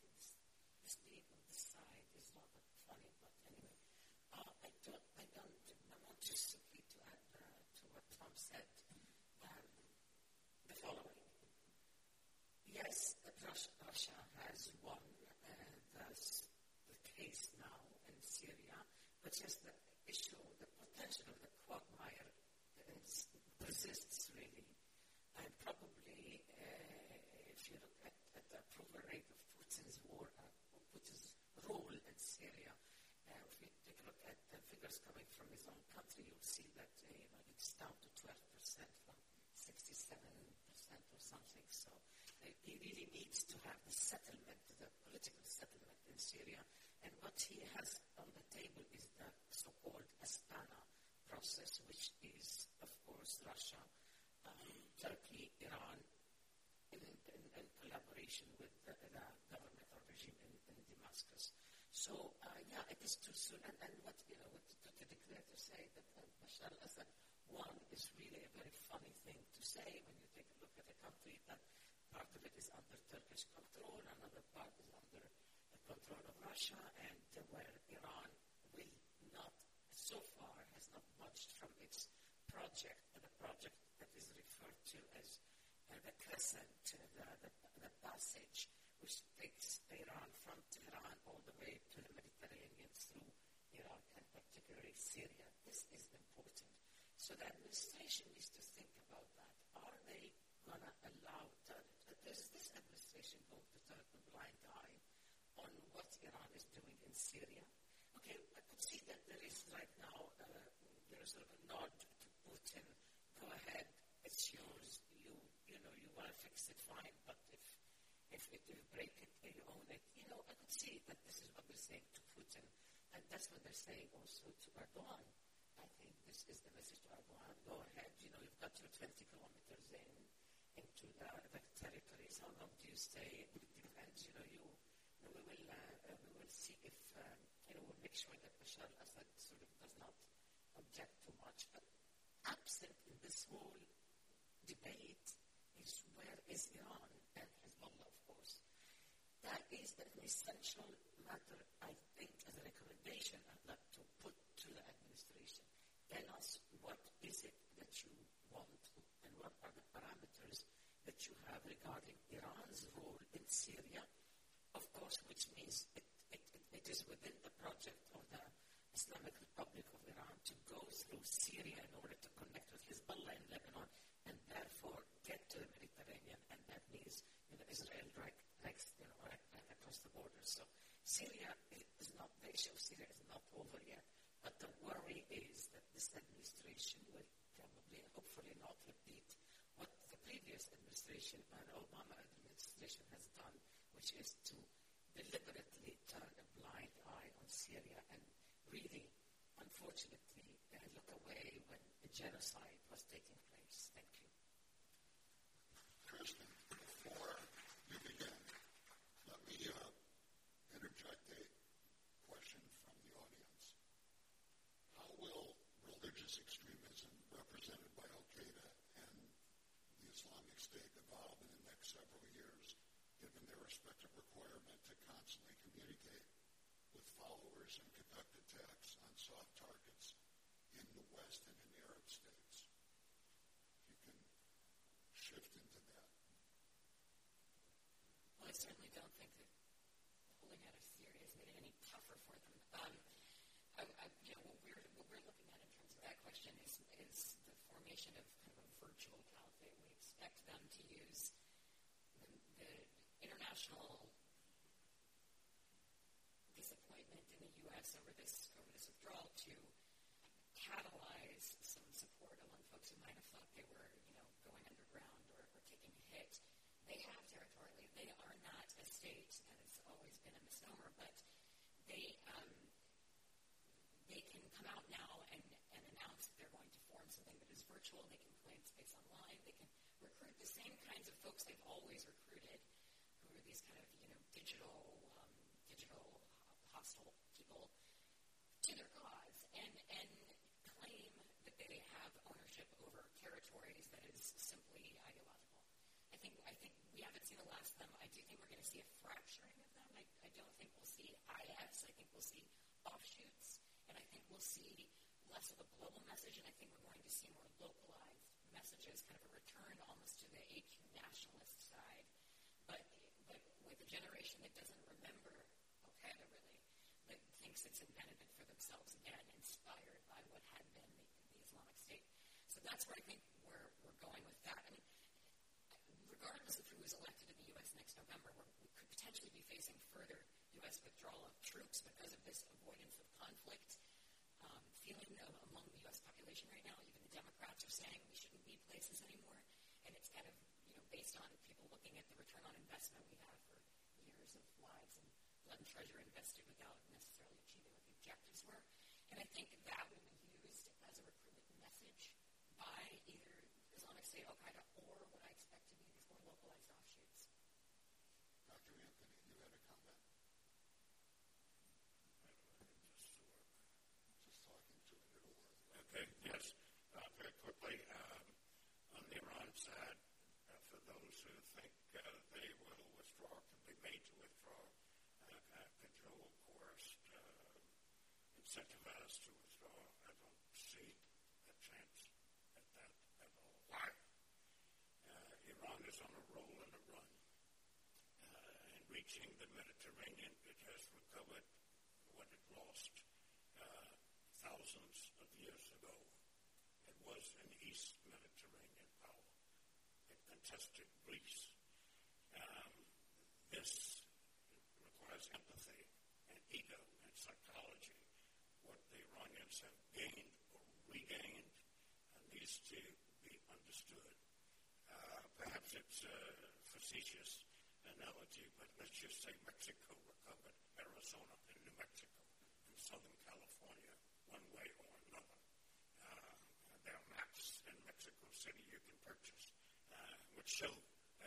This, this being on this side is not that funny, but anyway. Uh, I don't, I don't, I want just simply to add uh, to what Tom said um, the following. Yes, Russia, Russia has won uh, the, the case now in Syria, but just the issue, the potential of the quagmire is, persists really. And probably, uh, if you look at, at, the approval rate of Putin's war, uh, Putin's role in Syria, uh, if you take a look at the figures coming from his own country, you'll see that uh, you know, it's down to 12% from 67% or something. So he really needs to have the settlement, the political settlement in Syria. And what he has on the table is the so-called Astana process, which is, of course, Russia, um, Turkey, Iran, in, in, in, collaboration with the, the, government or regime in, in Damascus. So, uh, yeah, it is too soon. And, and what, you know, what to to declare to say that uh, Bashar al-Assad won is really a very funny thing to say when you take a look at a country that part of it is under Turkish control, another part is under the control of Russia, and uh, where Iran will not, so far, has not budged from its project, uh, the project that is referred to as uh, the crescent, the, the, the passage, which takes Iran from Tehran all the way to the Mediterranean through Iraq and particularly Syria. This is important. So the administration needs to think about that. Are they going to allow is this administration going to turn a blind eye on what Iran is doing in Syria? Okay, I could see that there is right now uh, sort of a nod to Putin. Go ahead, it's yours. You you know you want to fix it, fine. But if if, if you break it, you own it. You know, I could see that this is what they're saying to Putin, and that's what they're saying also to Erdogan. I think this is the message to Erdogan. Go ahead. You know, you've got your 20 kilometers in into the, the territories. How long do you stay? It depends. You know, you, you we will uh, we will see if um, you know we'll make sure that Bashar al-Assad sort of does not object too much. But absent in this whole debate is where is Iran and Hezbollah, of course. That is an essential matter, I think, as a recommendation I'd like to put to the administration. Tell us what is it that you want and what are the parameters that you have regarding Iran's role in Syria, of course, which means it, it, it, it is within the project of the Islamic Republic of Iran to go through Syria in order to connect with Hezbollah in Lebanon and therefore get to the Mediterranean, and that means you know, Israel right next, you know, right, right across the border. So Syria is not, the issue of Syria is not over yet, but the worry is that this administration will probably, hopefully not repeat what the previous administration and Obama administration has done, which is to deliberately turn a blind eye on Syria and really, unfortunately, uh, look away when the genocide was taking place. Thank you.
Kristen, before you begin, let me uh, interject a question from the audience. How will religious extremism represented by Al Qaeda and the Islamic State evolve in the next several years, given their respective requirement to constantly communicate with followers and conduct attacks on soft targets in the West and in Arab states? If you can shift into that.
Well, I certainly don't think that pulling out of Syria has made it any tougher for them. Um, I, I, you know, what we're, what we're looking at in terms of that question is, is the formation of kind of a virtual caliphate. We expect them to use the, the international disappointment in the U.S. over this over this withdrawal to catalyze some support among folks who might
State, and it's always been a misnomer, but they um, they can come out now and, and announce that they're going to form something that is virtual. They can claim space online. They can recruit the same they've always recruited, who are these kind of you know digital um, digital hostile people, to their cause and and claim that they have ownership over territories that is simply ideological. I think I think we haven't seen the last of them. I do think we're going to see a fracturing of them. I, I don't think we'll see IS. I think we'll see offshoots and I think we'll see less of a global message, and I think we're going to see more localized messages, kind of a return almost to the AQ nationalist side, but but with a generation that doesn't remember Al Qaeda really, that it's invented it for themselves again, inspired by what had been the, the Islamic State. So that's where I think we're we're going with that. I mean, regardless of who is elected in the U.S. next November, we could potentially be facing further U.S. withdrawal of troops because of this avoidance of conflict um, feeling of, among the U.S. population right now. Even the Democrats are saying we shouldn't be places anymore, and it's kind of you know based on people looking at the return on investment we have for years of lives and blood and treasure invested without necessarily achieving what the objectives were. And I think that will be used as a recruitment message by either Islamic State, Al Qaeda, or what I expect to be these more localized offshoots.
Dr. Anthony, you had a comment? Just talking to it, it'll work.
Okay, yes. Uh, very quickly, um, on the Iran side, uh, for those who think uh, they will withdraw, can be made to withdraw, uh, uh, control, coerced, uh, incentivized to withdraw, I don't see a chance at that at all. Why? Uh, Iran is on a roll and a run. Uh, in reaching the Mediterranean, it has recovered what it lost uh, thousands of years ago. It was an East Mediterranean power. It contested Greece. Um, this requires empathy and ego and psychology. What the Iranians have gained or regained uh, needs to be understood. Uh, perhaps it's a facetious analogy, but let's just say Mexico recovered Arizona and New Mexico and Southern California one way or another. Uh, there are maps in Mexico City you can purchase uh, which show uh,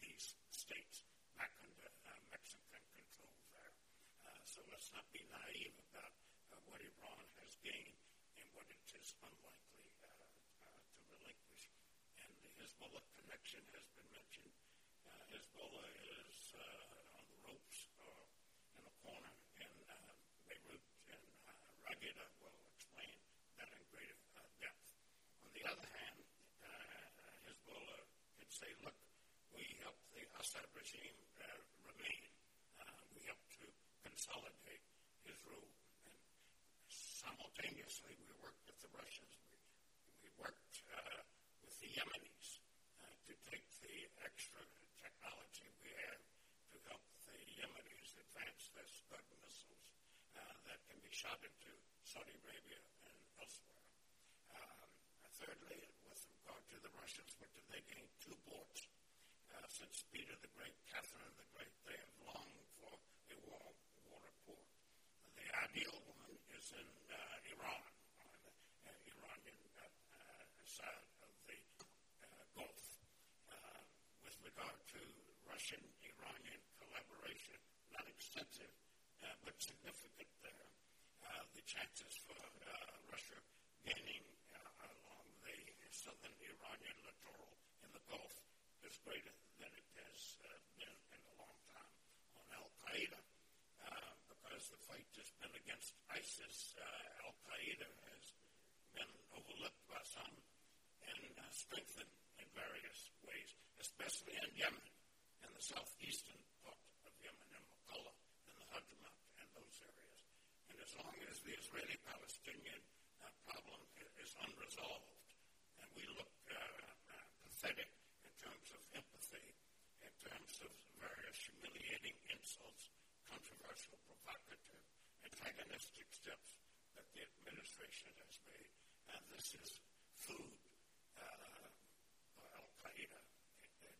these states back under uh, Mexican control there. Uh, so let's not be naive about uh, what Iran has gained and what it is unlikely uh, uh, to relinquish. And the Hezbollah connection has been mentioned. Uh, Hezbollah is uh, on the ropes uh, in a corner in uh, Beirut, and uh, Raghida will explain that in greater uh, depth. On the other hand, uh, Hezbollah can say, look, we help the Assad regime uh, remain. Uh, we help to consolidate his rule. And simultaneously, we worked with the Russians. We, we worked uh, with the Yemenis uh, to take the extra technology we have to help the Yemenis advance their Scud missiles uh, that can be shot into Saudi Arabia and elsewhere. Um, thirdly, with regard to the Russians, what do they gain? Two ports. Uh, since Peter the Great, Catherine the Great, they have longed for a war, water port. The ideal one is in uh, Iran, on the uh, Iranian uh, uh, side of the uh, Gulf. Uh, with regard to Russian-Iranian collaboration, not extensive, but significant there. Uh, the chances for uh, Russia gaining uh, along the southern Iranian littoral in the Gulf is greater than it has uh, been in a long time. On Al Qaeda, uh, because the fight has been against ISIS, uh, Al Qaeda has been overlooked by some and strengthened in various ways, especially in Yemen, in the southeastern part of Yemen, in Makalla, and the Hadramaut, and those areas. And as long as the Israeli-Palestinian uh, problem is unresolved, and we look uh, uh, pathetic in terms of empathy, in terms of various humiliating insults, controversial, provocative, antagonistic steps that the administration has made, and this is food uh, for Al Qaeda. It, it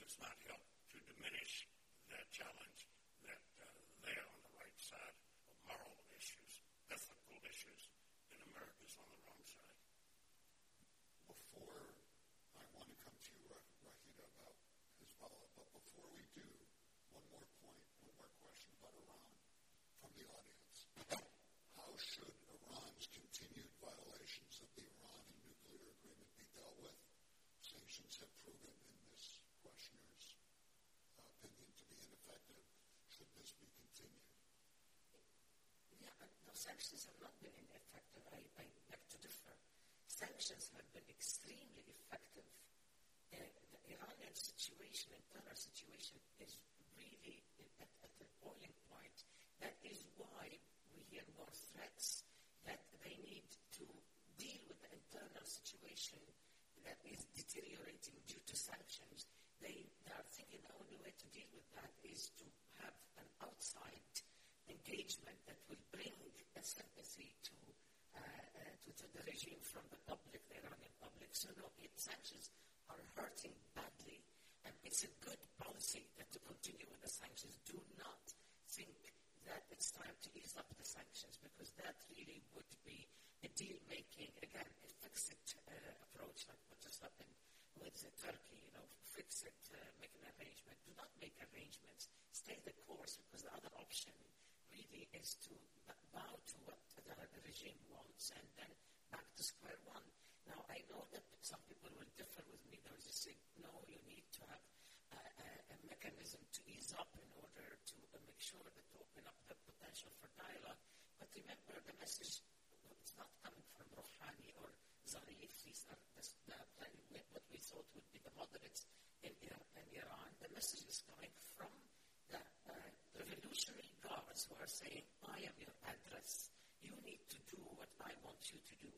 does not help to diminish their challenge that uh, they're on the right side of moral issues, difficult issues, and America's on the wrong side.
Before I want to come to you, Raghida, about Hezbollah, but before we do, one more point, one more question about Iran from the audience. How should Iran's continued violations of the Iran nuclear agreement be dealt with? Sanctions have proven in this questioner's uh, opinion to be ineffective. Should this be continued?
Yeah, no, sanctions have not been ineffective. I, I beg to differ. Sanctions have been extremely effective. Uh, the Iranian situation, internal situation, is really at, at the boiling point. That is why we hear more threats that they need to deal with the internal situation that is deteriorating due to sanctions. They, they are thinking the only way to deal with that is to have an outside engagement a sympathy to, uh, uh, to, to, the regime from the public, the Iranian public. So no, it, sanctions are hurting badly, and it's a good policy that to continue with the sanctions. Do not think that it's time to ease up the sanctions because that really would be a deal-making, again, a fix-it uh, approach like what just happened with uh, Turkey, you know, fix it, uh, make an arrangement. Do not make arrangements. Stay the course because the other option really is to bow to what the, the regime wants and then back to square one. Now, I know that some people will differ with me. They will just say, no, you need to have a, a mechanism to ease up in order to make sure that to open up the potential for dialogue. But remember, the message is not coming from Rouhani or Zarif. These are the, the, what we thought would be the moderates in, in Iran. The message is coming from the uh, revolutionary who are saying, I am your address. You need to do what I want you to do.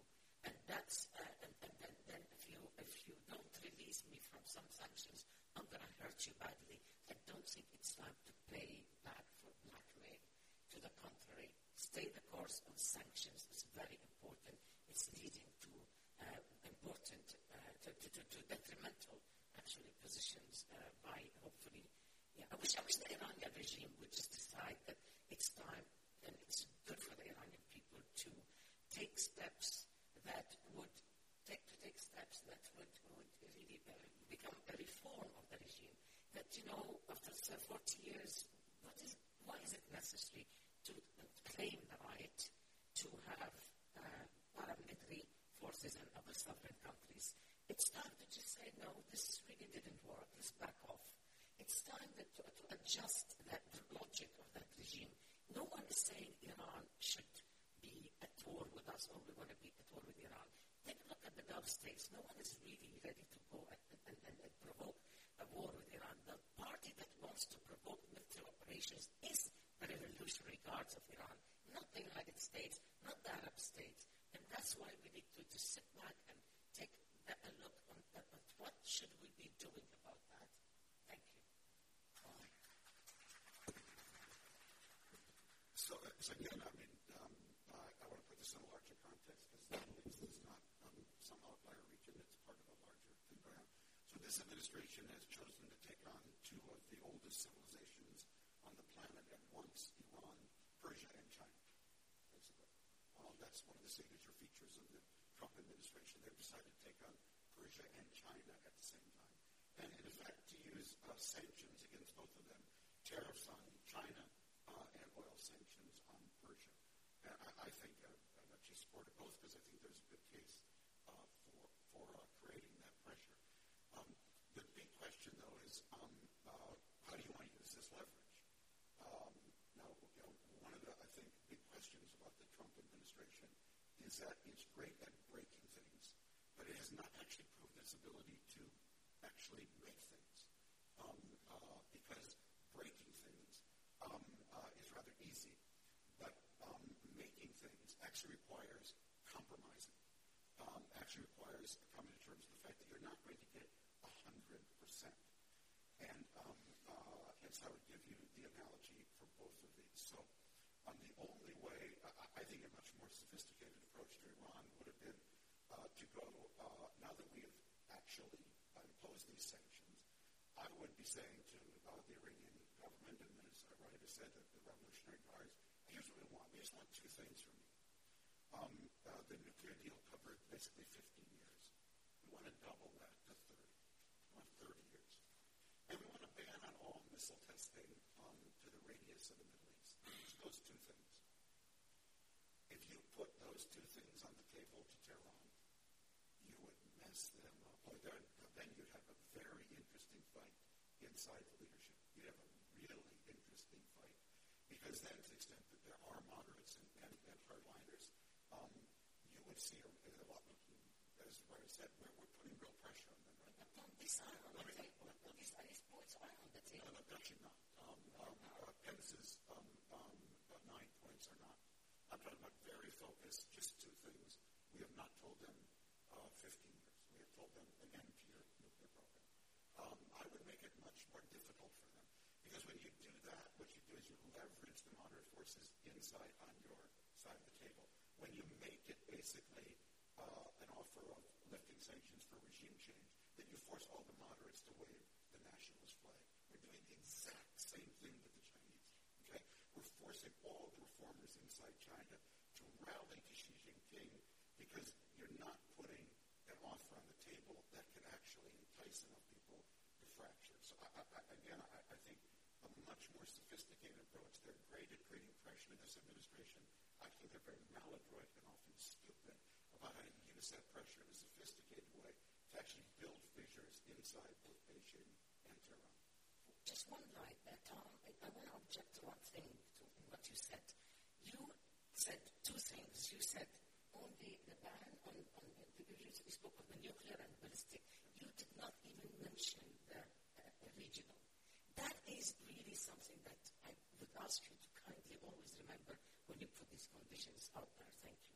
And that's, uh, and, and then, if you if you don't release me from some sanctions, I'm going to hurt you badly. I don't think it's time to pay back for blackmail. To the contrary, stay the course on sanctions is very important. It's leading to uh, important, uh, to, to, to, to, detrimental, actually, positions uh, by hopefully. Yeah, I wish I wish the Iranian regime would just decide that it's time and it's good for the Iranian people to take steps that would take to take steps that would, would really become a reform of the regime. That, you know, after 40 years, what is, why is it necessary to claim the right to have uh, paramilitary forces in other sovereign countries? It's time to just say, no, this really didn't work. Let's back off. It's time that to, to adjust that logic of that regime. No one is saying Iran should be at war with us or we want to be at war with Iran. Take a look at the Gulf states. No one is really ready to go and, and, and, and provoke a war with Iran. The party that wants to provoke military operations is the Revolutionary Guards of Iran, not the United States, not the Arab states. And that's why we need to, sit back and take a, look on at what should we be doing about that. Thank you.
So again, I mean, um, I, I want to put this in a larger context because East is not um, some outlier region; it's part of a larger program. So this administration has chosen to take on two of the oldest civilizations on the planet at once: Iran, Persia, and China. Basically, um, that's one of the signature features of the Trump administration. They've decided to take on Persia and China at the same time, and in effect, to use uh, sanctions against both of them, tariffs on China uh, and oil sanctions on Persia. And I, I think uh, I've actually supported both because I think there's a good case uh, for for uh, creating that pressure. Um, the big question, though, is um, uh, how do you want to use this leverage? Um, now, you know, one of the I think big questions about the Trump administration is that it's great at breaking things, but it has not actually proved its ability to actually make things. Um, uh, because breaking things um, uh, is rather easy, but um, making things actually requires compromising. Um, actually requires coming to terms with the fact that you're not going to get 100%. And, um, uh, and so I would give you the analogy for both of these. So um, the only way, I, I think a much more sophisticated approach to Iran would have been uh, to go, uh, now that we have actually imposed these sanctions, I would be saying to uh, the Iranian government, Lyndon, as I rightly said, the, the Revolutionary Guards. Here's what we want. We just want two things from you. Um, uh, the nuclear deal covered basically 15 years. We want to double that to 30. We want 30 years. And we want to ban on all missile testing um, to the radius of the Middle East. It's those two things. If you put those two things on the table to Tehran, you would them. Or then you'd have a very interesting fight inside the leadership. You'd have a really interesting fight. Because then, to the extent that there are moderates and, and, and hardliners, um, you would see a, a lot of, as Roy said, we're, we're putting real pressure on them right now.
But these are on the table. These, these points are on the table.
No, no, actually not. Um, um, uh, Pence's um, um, uh, nine points are not. I'm talking about very focused, just two things. We have not told them uh, 15 years. We have told them an end to your nuclear program. Um, I would make it much more difficult for them. Because when you do that, what you do is you leverage the moderate inside on your side of the table. When you make it basically uh, an offer of lifting sanctions for regime change, then you force all the moderates to wave the nationalist flag. We're doing the exact same thing with the Chinese. Okay? We're forcing all the reformers inside China to rally to Xi Jinping because you're not putting an offer on the table that can actually entice enough people to fracture. So I, I, again, I, I think a much more sophisticated approach. They're great at creating this administration. I think they're very maladroit and often stupid about how to use that pressure in a sophisticated way to actually build fissures inside both Beijing and Tehran.
Just one line there, Tom. I, I want to object to one thing, to what you said. You said two things. You said only the ban on, on the, you spoke of the nuclear and ballistic. You did not even mention the uh, regional. That is really something that I would ask you to you put these conditions out there. Thank you.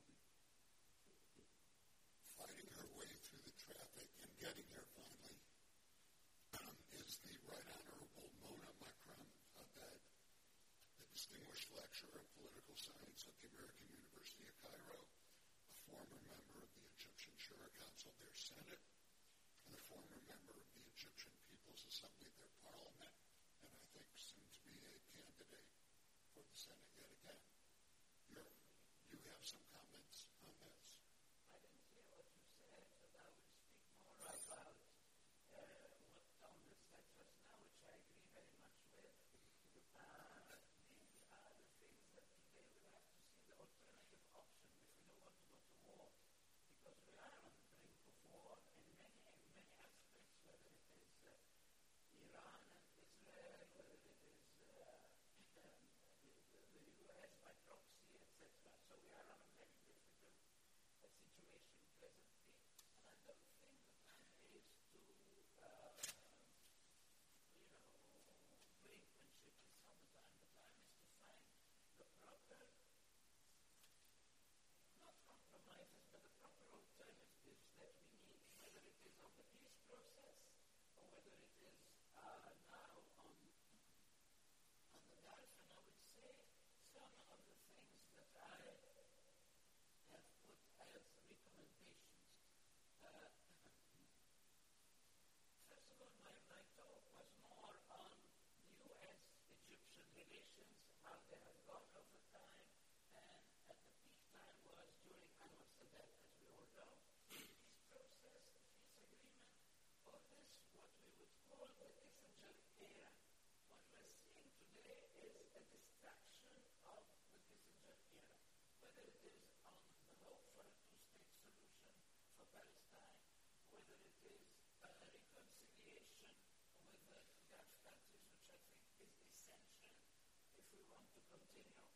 Want to continue.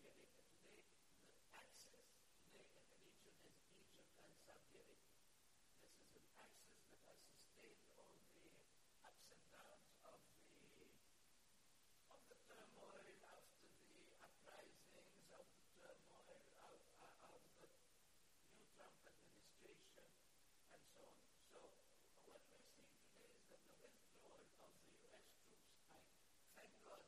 subject, they, the access they and the nature as nature and subject. This
is an axis that has sustained all the ups and downs of the of the turmoil after the uprisings, of the turmoil of, uh, of the new Trump administration, and so on. So what we're seeing today is that the withdrawal of the
U.S. troops,
I thank God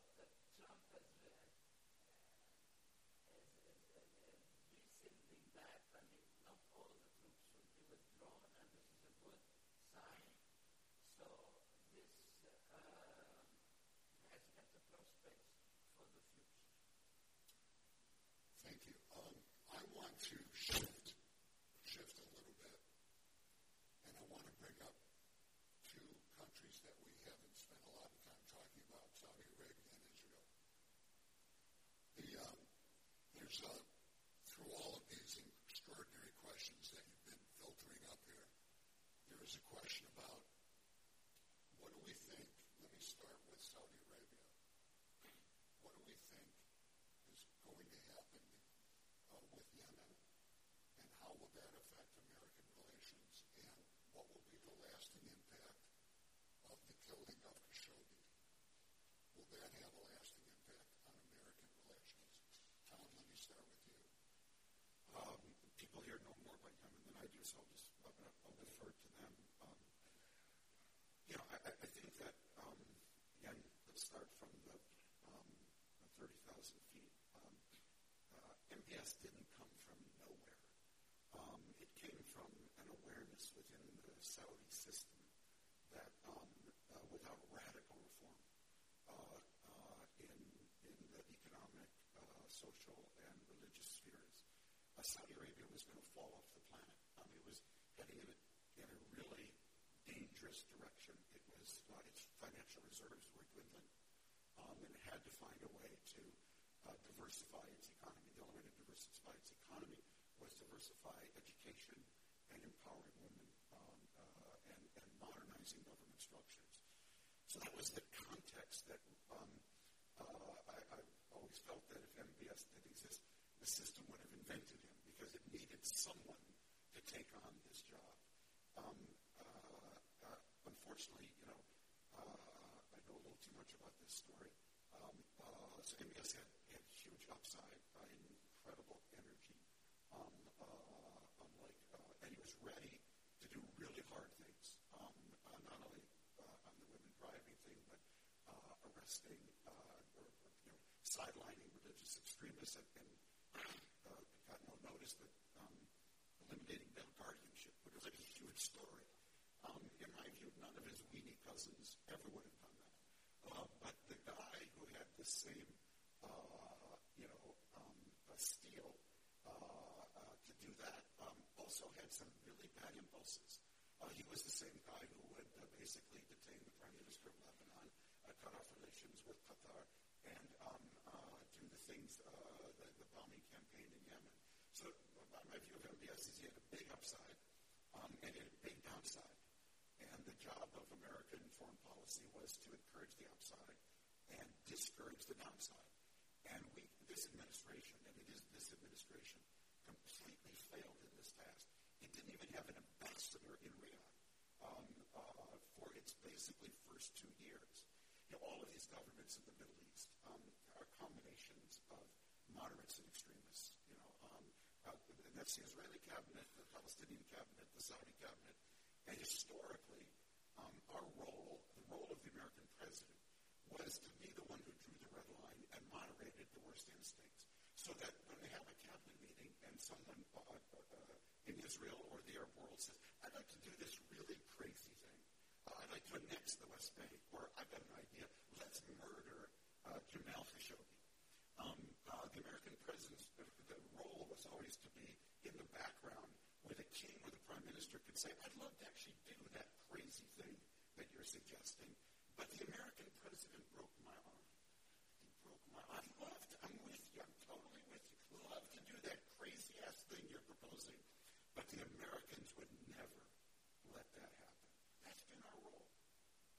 there's uh, through all of these extraordinary questions that you've been filtering up here, there is a question about what do we think. Let me start with Saudi Arabia. What do we think is going to happen uh, with Yemen, and how will that affect American relations, and what will be the lasting impact of the killing of Khashoggi? Will that have a lasting impact on American relations? Tom, let me start with you.
Um, people here know more about Yemen than I do, so I'll just I'll, I'll defer to them. Um, you know, I, I I think that um, again, let's start from the, um, the 30,000 feet. Um, uh, MBS didn't come from nowhere. Um, it came from an awareness within the Saudi system that um, uh, without radical reform uh, uh, in in the economic, uh, social, and religious spheres, uh, Saudi Arabia was going to fall off the planet. Um, it was heading in a, in a really dangerous direction. It was uh, its financial reserves were dwindling, um, and it had to find a way to diversify its economy. The only way to diversify its economy was diversify education and empowering women um, uh, and, and modernizing government structures. So that was the context that um, uh, I, I've always felt that if MBS did exist, the system would have invented him because it needed someone to take on this job. Um, uh, uh, unfortunately, you know, uh, I know a little too much about this story. Um, uh, so MBS had, had huge upside, uh, incredible energy, um, uh, unlike, uh, and he was ready to do really hard things, um, uh, not only uh, on the women driving thing, but uh, arresting uh, or, or you know, sidelining religious extremists and, and uh, got no notice, but um, eliminating male guardianship, which was like a huge story. Um, in my view, none of his cousins ever would have done that. Uh, but the guy who had the same, uh, you know, um, steel uh, uh, to do that um, also had some really bad impulses. Uh, he was the same guy who would basically detain the prime minister of Lebanon, cut off relations with Qatar, and um, do the things, the, the bombing campaign in Yemen. So my view of MBS is he had a big upside um, and he had a big downside. And the job of American foreign policy was to encourage the upside and discourage the downside. And we, this administration, and it is this administration, completely failed in this task. It didn't even have an ambassador in Riyadh um, uh, for its basically first two years. You know, all of these governments in the Middle East um, are combinations of moderates and extremists. You know, um, uh, and that's the Israeli cabinet, the Palestinian cabinet, the Saudi cabinet, and historically, um, our role, the role of the American president, was to be the one who drew the red line and moderated the worst instincts. So that when they have a cabinet meeting and someone uh, uh, uh, in Israel or the Arab world says, I'd like to do this really crazy thing. Uh, I'd like to annex the West Bank, or I've got an idea. Let's murder uh, Jamal Khashoggi. Um, uh, the American president's the, the role was always to be in the background where the king or the prime minister could say, I'd love to actually do that crazy thing that you're suggesting, but the American president broke my arm. He broke my arm. I'd love to, I'm with you, I'm totally with you. Love to do that crazy ass thing you're proposing, but the Americans would never let that happen. That's been our role.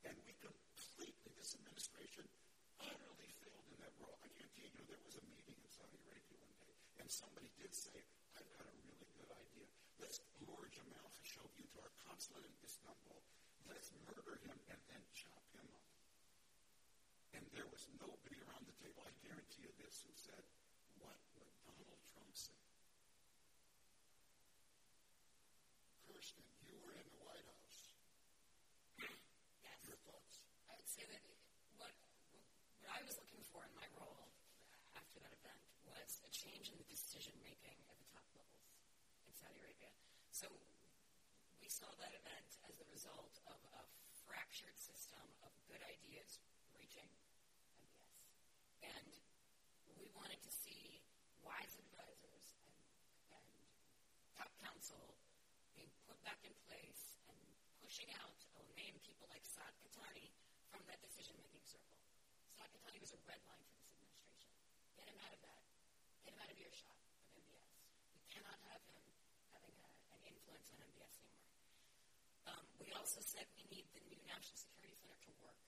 And we completely, this administration utterly failed in that role. I guarantee you, there was a meeting in Saudi Arabia one day, and somebody did say, I've got a really good idea. Let's lure Jamal Khashoggi to our consulate in Istanbul. Let's murder him and then chop him up. And there was nobody around the table, I guarantee you this, who said, what would Donald Trump say?
Kirsten, you were in the White House.
Yes.
Your thoughts?
I would say that it- what, what for in my role after that event was a change in the decision making at the top levels in Saudi Arabia. So we saw that event as the result of a fractured system of good ideas reaching MBS. And we wanted to see wise advisors and, and top counsel being put back in place and pushing out, I'll name people like Saad Qahtani from that decision making circle. Saad Qahtani was a red line for this administration. Get him out of that. Get him out of earshot of MBS. We cannot have him having a, an influence on MBS anymore. Um, we also said we need the new National Security Center to work.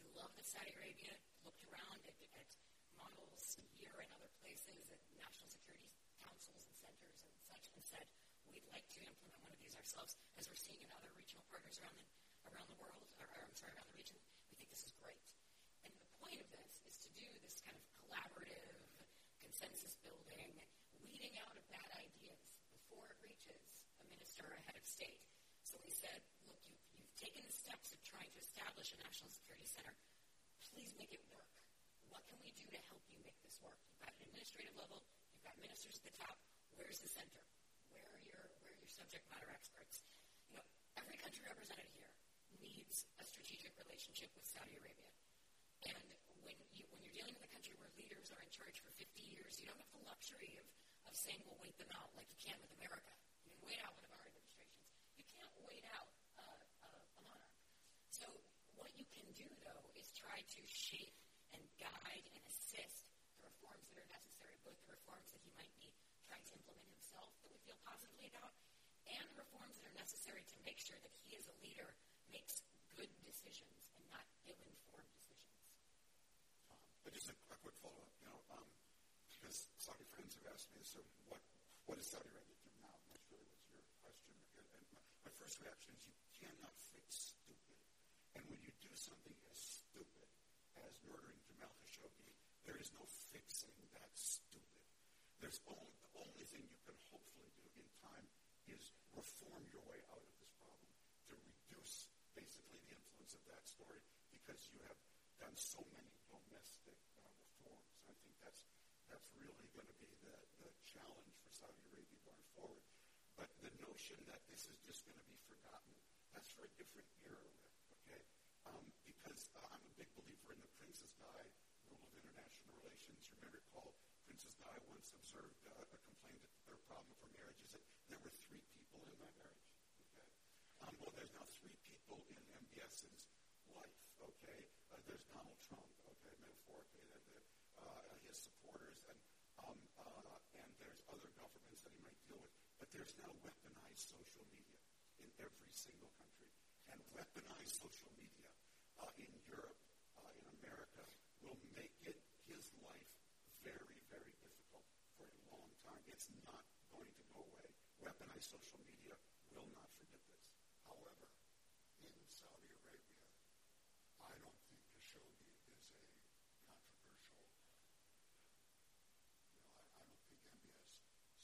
We love that Saudi Arabia looked around at, at models here and other places, at national security councils and centers and such, and said, we'd like to implement one of these ourselves, as we're seeing in other regional partners around the, around the world, or, or I'm sorry, around the region. We think this is great. And the point of this is to do this kind of collaborative, consensus building, weeding out of bad ideas before it reaches a minister or a head of state. So we said, look, you, you've taken the steps of trying to national security center. Please make it work. What can we do to help you make this work? You've got an administrative level, you've got ministers at the top. Where's the center? Where are your where are your subject matter experts? You know, every country represented here needs a strategic relationship with Saudi Arabia. And when you when you're dealing with a country where leaders are in charge for 50 years, you don't have the luxury of, of saying we'll wait them out like you can with America. You can wait out one of our administrations. You can't wait out uh, a, a monarch. So what you can do though is try to shape and guide and assist the reforms that are necessary, both the reforms that he might be trying to implement himself that we feel positively about, and reforms that are necessary to make sure that he as a leader makes good decisions and not ill-informed decisions.
But just a, a quick follow-up, you know, um, because Saudi friends have asked me, so what, what is Saudi Arabia do now? Which really was your question. And my, my first reaction is you cannot fix stupid. And when you do something as stupid as murdering Jamal Khashoggi, there is no fixing that stupid. There's only, the only thing you can hopefully do in time is reform your way out of this problem to reduce basically the influence of that story because you have done so many domestic uh, reforms. I think that's that's really going to be the, the challenge for Saudi Arabia going forward. But the notion that this is just going to be forgotten, that's for a different era, Rick, okay? Um, because uh, I'm a big believer in the Princess Di rule of international relations. You remember, Paul, Princess Di once observed uh, a complaint that their problem for marriage is that there were three people in my marriage, okay? Um, well, there's now three people in MBS's life, okay? Uh, there's Donald Trump, okay, metaphorically, the, the, uh, his supporters, and, um, uh, and there's other governments that he might deal with. But there's now social media in every single country. And weaponize social media uh, in Europe, uh, in America, will make it his life very, very difficult for a long time. It's not going to go away. Weaponize social media will not forget this.
However, in Saudi Arabia, I don't think Khashoggi is a controversial. You know, I, I don't think MBS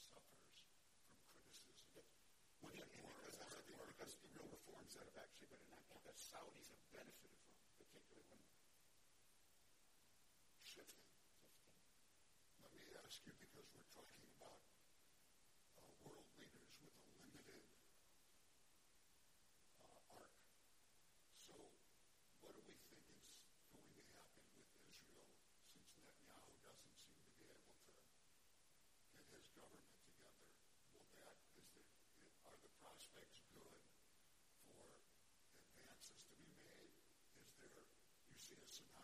suffers from criticism.
Well, yeah, and because, that's, I think, because the reforms that have actually been enacted that Saudis have benefited from, particularly when
Shifting. Let me ask you, because we're talking about uh, world leaders with a limited uh, arc. So, what do we think is going to happen with Israel since Netanyahu doesn't seem to be able to get his government together? Will that is there are the prospects good for advances to be made? Is there you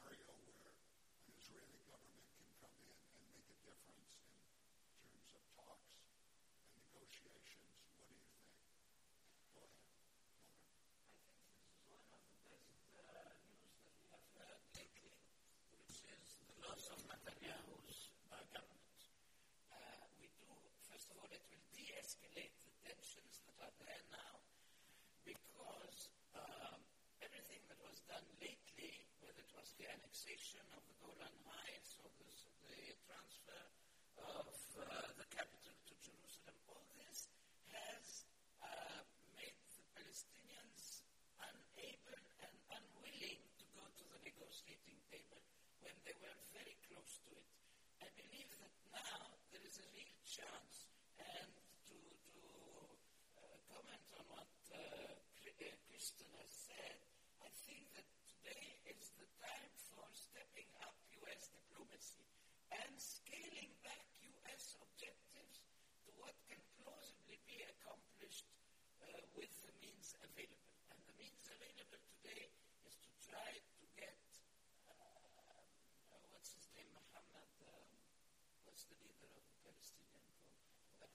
of
the Golan Heights, of the, the transfer of uh, the capital to Jerusalem, all this has uh, made the Palestinians unable and unwilling to go to the negotiating table when they were
very close to it. I believe that now there is a real chance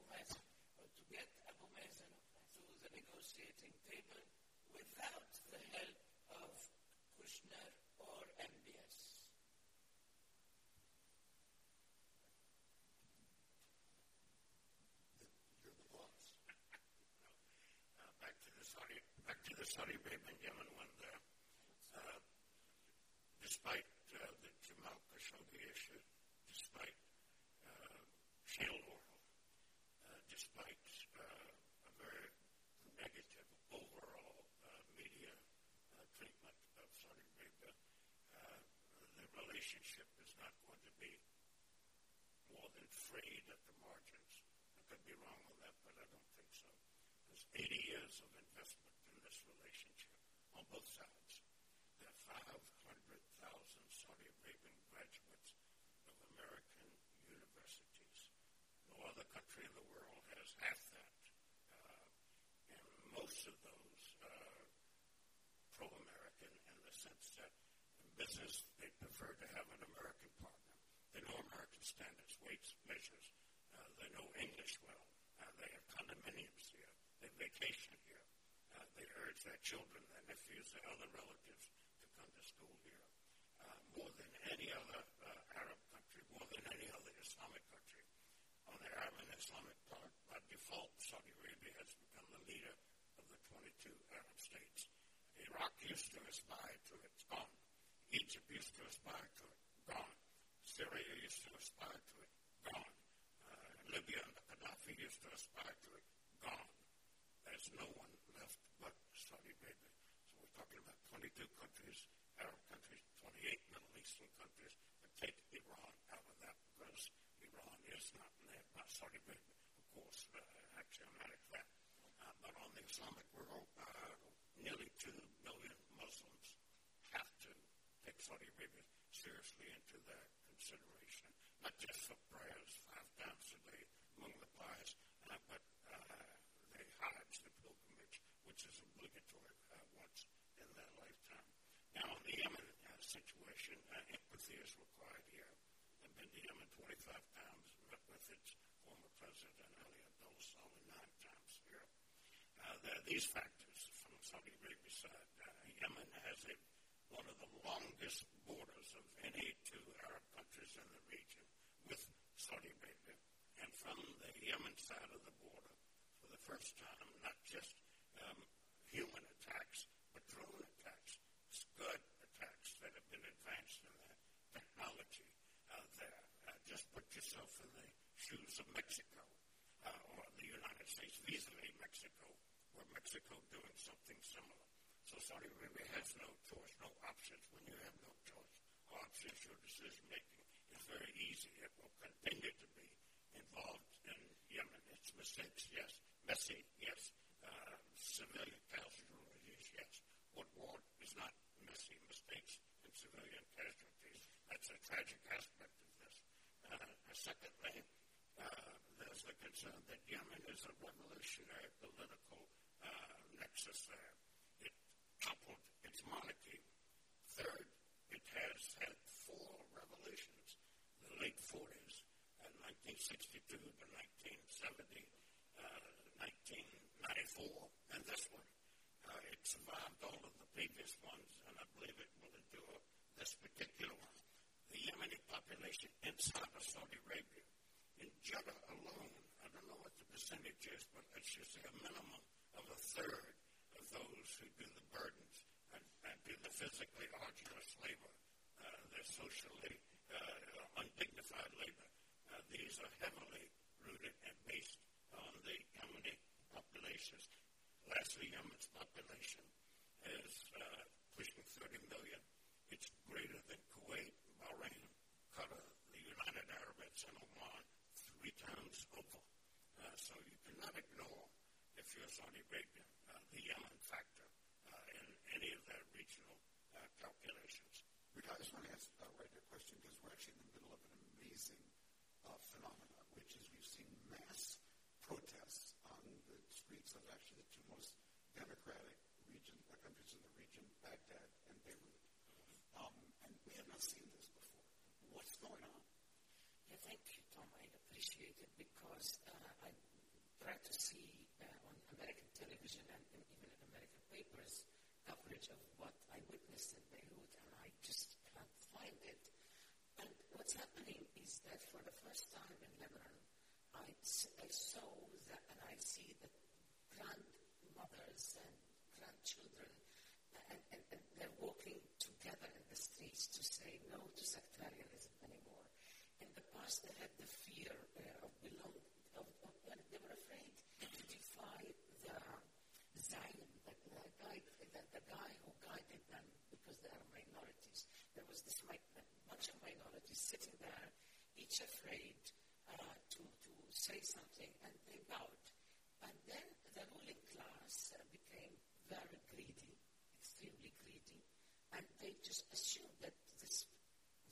Abu Mazen, to get Abu Mazen to the negotiating table without the help of Kushner or MBS.
You're the boss.
Uh, back to the Saudi, back to the Saudi Arabian Yemen one. Uh, despite uh, the Jamal Khashoggi issue, despite uh, shale oil, uh, despite uh, a very negative overall uh, media uh, treatment of Saudi Arabia, uh, the relationship is not going to be frayed at the margins. I could be wrong on that, but I don't think so. There's 80 years of investment in this relationship on both sides. There are 500,000 Saudi Arabian graduates of American universities. No other country in the world has half that. Uh, and most of those are pro-American in the sense that business they prefer to have an American partner. They know American standards, weights, measures. Uh, they know English well. Uh, they have condominiums here. They vacation here. Uh, they urge their children, their nephews, their other relatives to come to school here. Uh, more than any other uh, Arab country, more than any other Islamic country. On the Arab and Islamic part, by default, Saudi Arabia has become the leader of the 22 Arab states. Iraq used to aspire to it, it's gone. Egypt used to aspire to it, gone. Syria used to it, gone. Uh, Libya under Used to aspire to it, gone. There's no one left but Saudi Arabia. So we're talking about 22 countries, Arab countries, 28 Middle Eastern countries, but take Iran out of that because Iran is not led by Saudi Arabia. Of course, uh, axiomatic fact. Uh, but on the Islamic world, uh, nearly 2 million Muslims have to take Saudi Arabia seriously into their consideration, not just for prayers five times a day among the pious, uh, but uh, they Hajj, the pilgrimage, which is obligatory uh, once in their lifetime. Now, in the Yemen uh, situation, uh, empathy is required here. I've been to Yemen 25 times, met with its former president, Ali Abdullah Saleh, nine times here. Uh, there are these factors from Saudi Arabia's side. Uh, Yemen has a, one of the longest borders of any two Arab countries in the region with Saudi Arabia. And from the Yemen side of the border, for the first time, not just human attacks, but drone attacks, Scud attacks that have been advanced in that technology uh, there. Uh, just put yourself in the shoes of Mexico uh, or the United States vis-a-vis Mexico, where Mexico doing something similar. So Saudi Arabia has no choice, no options. When you have no choice or options, your decision making is very easy. It will continue to be involved in Yemen. Its mistakes, yes. Messy, yes. Uh, civilian casualties, yes. What war is not messy mistakes and civilian casualties? That's a tragic aspect of this. Uh, secondly, uh, there's the concern that Yemen is a revolutionary political uh, nexus there. It toppled its monarchy. Third, it has had four revolutions. The late 40s, uh, 1962 to 1970, uh, 1994, and this one. Uh, it survived all of the previous ones, and I believe it will endure this particular one. Yemeni population inside of Saudi Arabia, in Jeddah alone, I don't know what the percentage is, but let's just say a minimum of a third of those who do the burdens and, and do the physically arduous labor, uh, the socially uh, undignified labor. Uh, these are heavily rooted and based on the Yemeni populations. Lastly, Yemen's population is uh, pushing 30 million. It's greater than Kuwait, Bahrain, Qatar, the And Oman three times over. Uh, so you cannot ignore, if you're Saudi Arabia, uh, the Yemen factor uh, in any of their regional calculations.
I just want to ask uh, right a question because we're actually in the middle of an amazing uh, phenomenon, which is we've seen mass protests on the streets of actually the two most democratic region, uh, countries in the region, Baghdad and Beirut. Um, and we have not seen this before. What's going on?
Yeah, thank you, Tom. I
appreciate it because uh, I tried to see uh, on American television and even in American papers coverage of what I witnessed in Beirut, and I just can't find it. And what's happening is that for the first time in Lebanon, I, I saw that, and I see that grandmothers and grandchildren, and, and, and they're walking together in the streets to say no to sectarianism anymore. In the past, they had the fear uh, of belonging, of, of, they were afraid to defy the Zion, the, the, guy, the, the guy who guided them because they are minorities. There was this bunch of minorities sitting there, each afraid uh, to, to say something, and they bowed. And then the ruling class uh, became very greedy, extremely greedy, and they just assumed that this,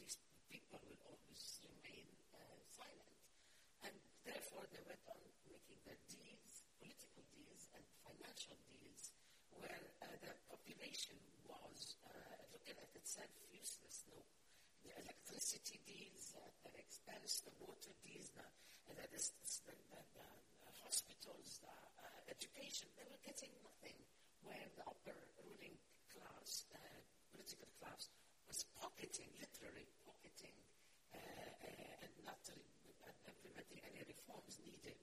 these people will always remain uh, silent. And therefore, they went on making their deals, political deals, and financial deals, where uh, the population was uh, looking at itself useless. No, the electricity deals at their expense, the water deals, the, the, the, the, the hospitals, the uh, education, they were getting nothing where the upper ruling class, uh, political class, was pocketing, literally pocketing, uh, uh and not implementing any reforms needed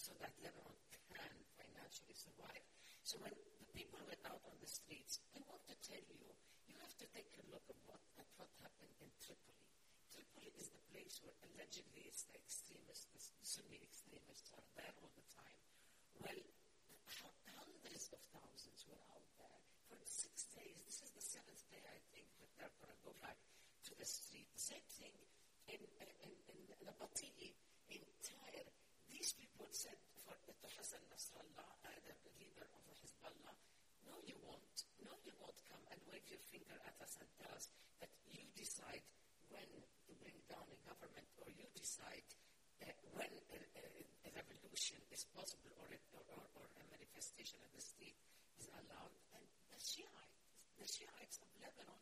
so that Lebanon can financially survive. So when the people went out on the streets, I want to tell you, to take a look at what, at what happened in Tripoli. Tripoli is the place where allegedly it's the extremists, the Sunni extremists are there all the time. Well, hundreds of thousands were out there for six days. This is the seventh day, I think, that they're going to go back to the street. The same thing in, in, in Nabatieh, in Tyre. These people said for to Hassan Nasrallah, uh, the leader of Hezbollah, no, you won't. No, you won't come and wave your finger at us and tell us that you decide when to bring down a government or you decide when a, a, a, revolution is possible or, or, or, or a manifestation of the state is allowed. And the Shiites, the Shiites of Lebanon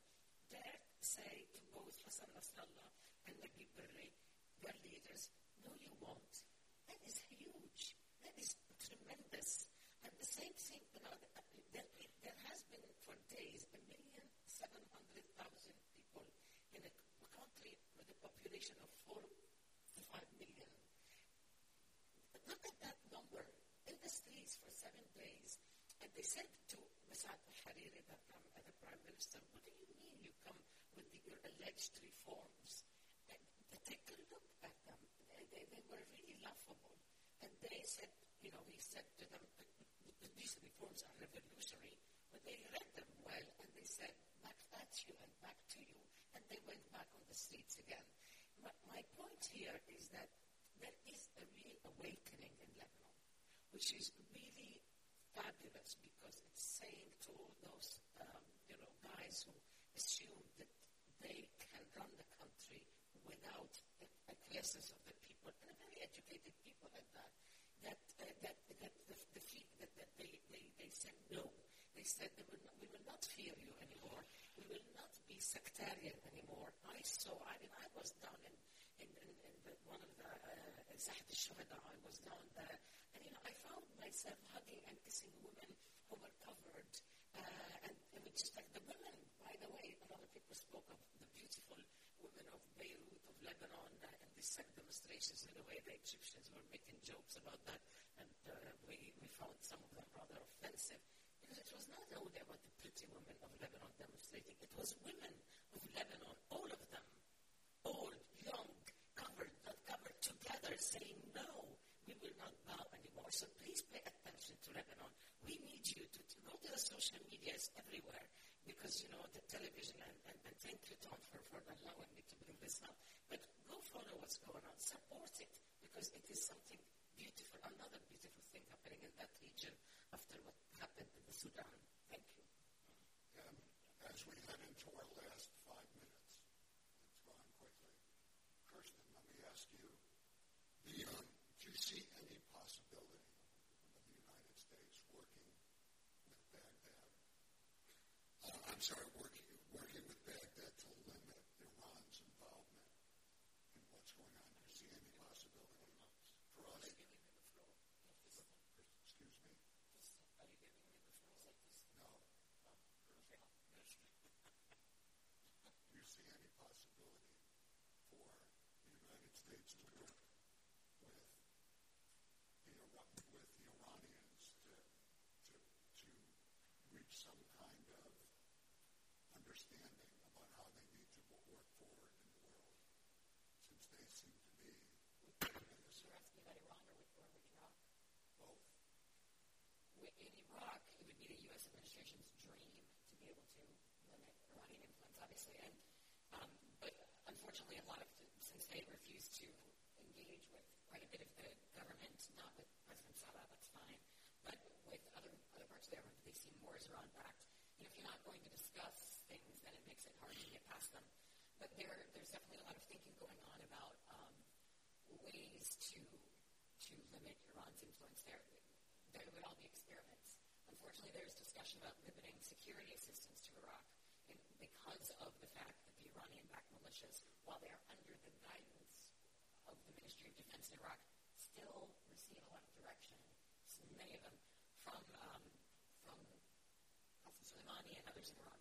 dare say to both Hassan Nasrallah and Nabih Berri, their leaders, no, you won't. That is huge. That is tremendous. And the same thing, you know, there, there has been for days a million seven hundred thousand people in a country with a population of four to five million. Look at that number in the streets for seven days. And they said to Masad al-Hariri, the, uh, the prime minister, what do you mean you come with the, your alleged reforms? And take a look at them. They, they, they were really laughable. And they said, you know, he said to them, these reforms are revolutionary. But they read them well and they said, back at you and back to you. And they went back on the streets again. But my point here is that there is a real awakening in Lebanon, which is really fabulous because it's saying to all those, um, you know, guys who assume that they can run the country without the acquiescence of the people, and very educated people at that, that, uh, that, that, the, the, that, that they, they, they said no. They said they will not, we will not fear you anymore. We will not be sectarian anymore. I saw, I mean, I was down in in, in, in the, one of the uh, Zahd I was down there, I found myself hugging and kissing women who were covered, uh, and it was just like the women, by the way, a lot of people spoke of the beautiful women of Beirut, of Lebanon, uh, and these sex demonstrations, in a way, the Egyptians were making jokes about that, and uh, we, we found some of them rather offensive. Because it was not only about the pretty women of Lebanon demonstrating, it was women of Lebanon, all of them, old, young, covered, not covered, together saying, no, will not bow anymore. So please pay attention to Lebanon. We need you to, go to the social medias everywhere because, you know, the television, and, and, and thank you, Tom, for, for allowing me to bring this up. But go follow what's going on. Support it because it is something beautiful, another beautiful thing happening in that region after what happened in the Sudan. Thank you.
And as we head into our last five minutes, it's gone quickly. Kirsten, let me ask you, the, um, do you see any possibility of the United States working with Baghdad? Uh, I'm sorry, working, working with Baghdad to limit Iran's involvement in what's going on? Do you see any possibility?
Administration's dream to be able to limit Iranian influence, obviously. And um, but unfortunately, a lot of since they refused to engage with quite a bit of the government, not with President Saleh, that's fine, but with other other parts of the government, they seem more as Iran-backed. You know, if you're not going to discuss things, then it makes it hard to get past them. But there, there's definitely a lot of thinking going on about um, ways to to limit Iran's influence. There would all be experiments. Unfortunately, there's discussion about limiting security assistance to Iraq because of the fact that the Iranian-backed militias, while they are under the guidance of the Ministry of Defense in Iraq, still receive a lot of direction, many of them, from um, from Qasem Soleimani and others in Iran.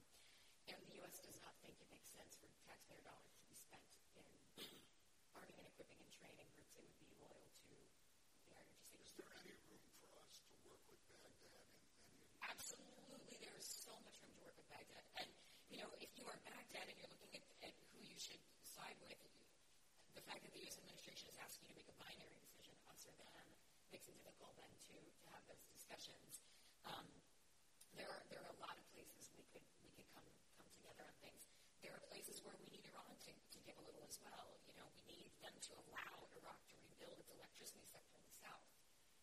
And the U.S. does not think it makes sense for taxpayer dollars to be spent in arming and equipping and training groups that would be loyal to the Iron
Is there any room for us to work with Baghdad in any of
these? Absolutely. There is so much room to work with Baghdad. And, you know, if you are Baghdad and you're looking at, at who you should side with, the fact that the U.S. administration is asking you to make a binary decision, or them, makes it difficult then to, to have those discussions. Um, there are there are a lot of places we could we could come come together on things. There are places where we need Iran to, to give a little as well. You know, we need them to allow Iraq to rebuild its electricity sector in the south.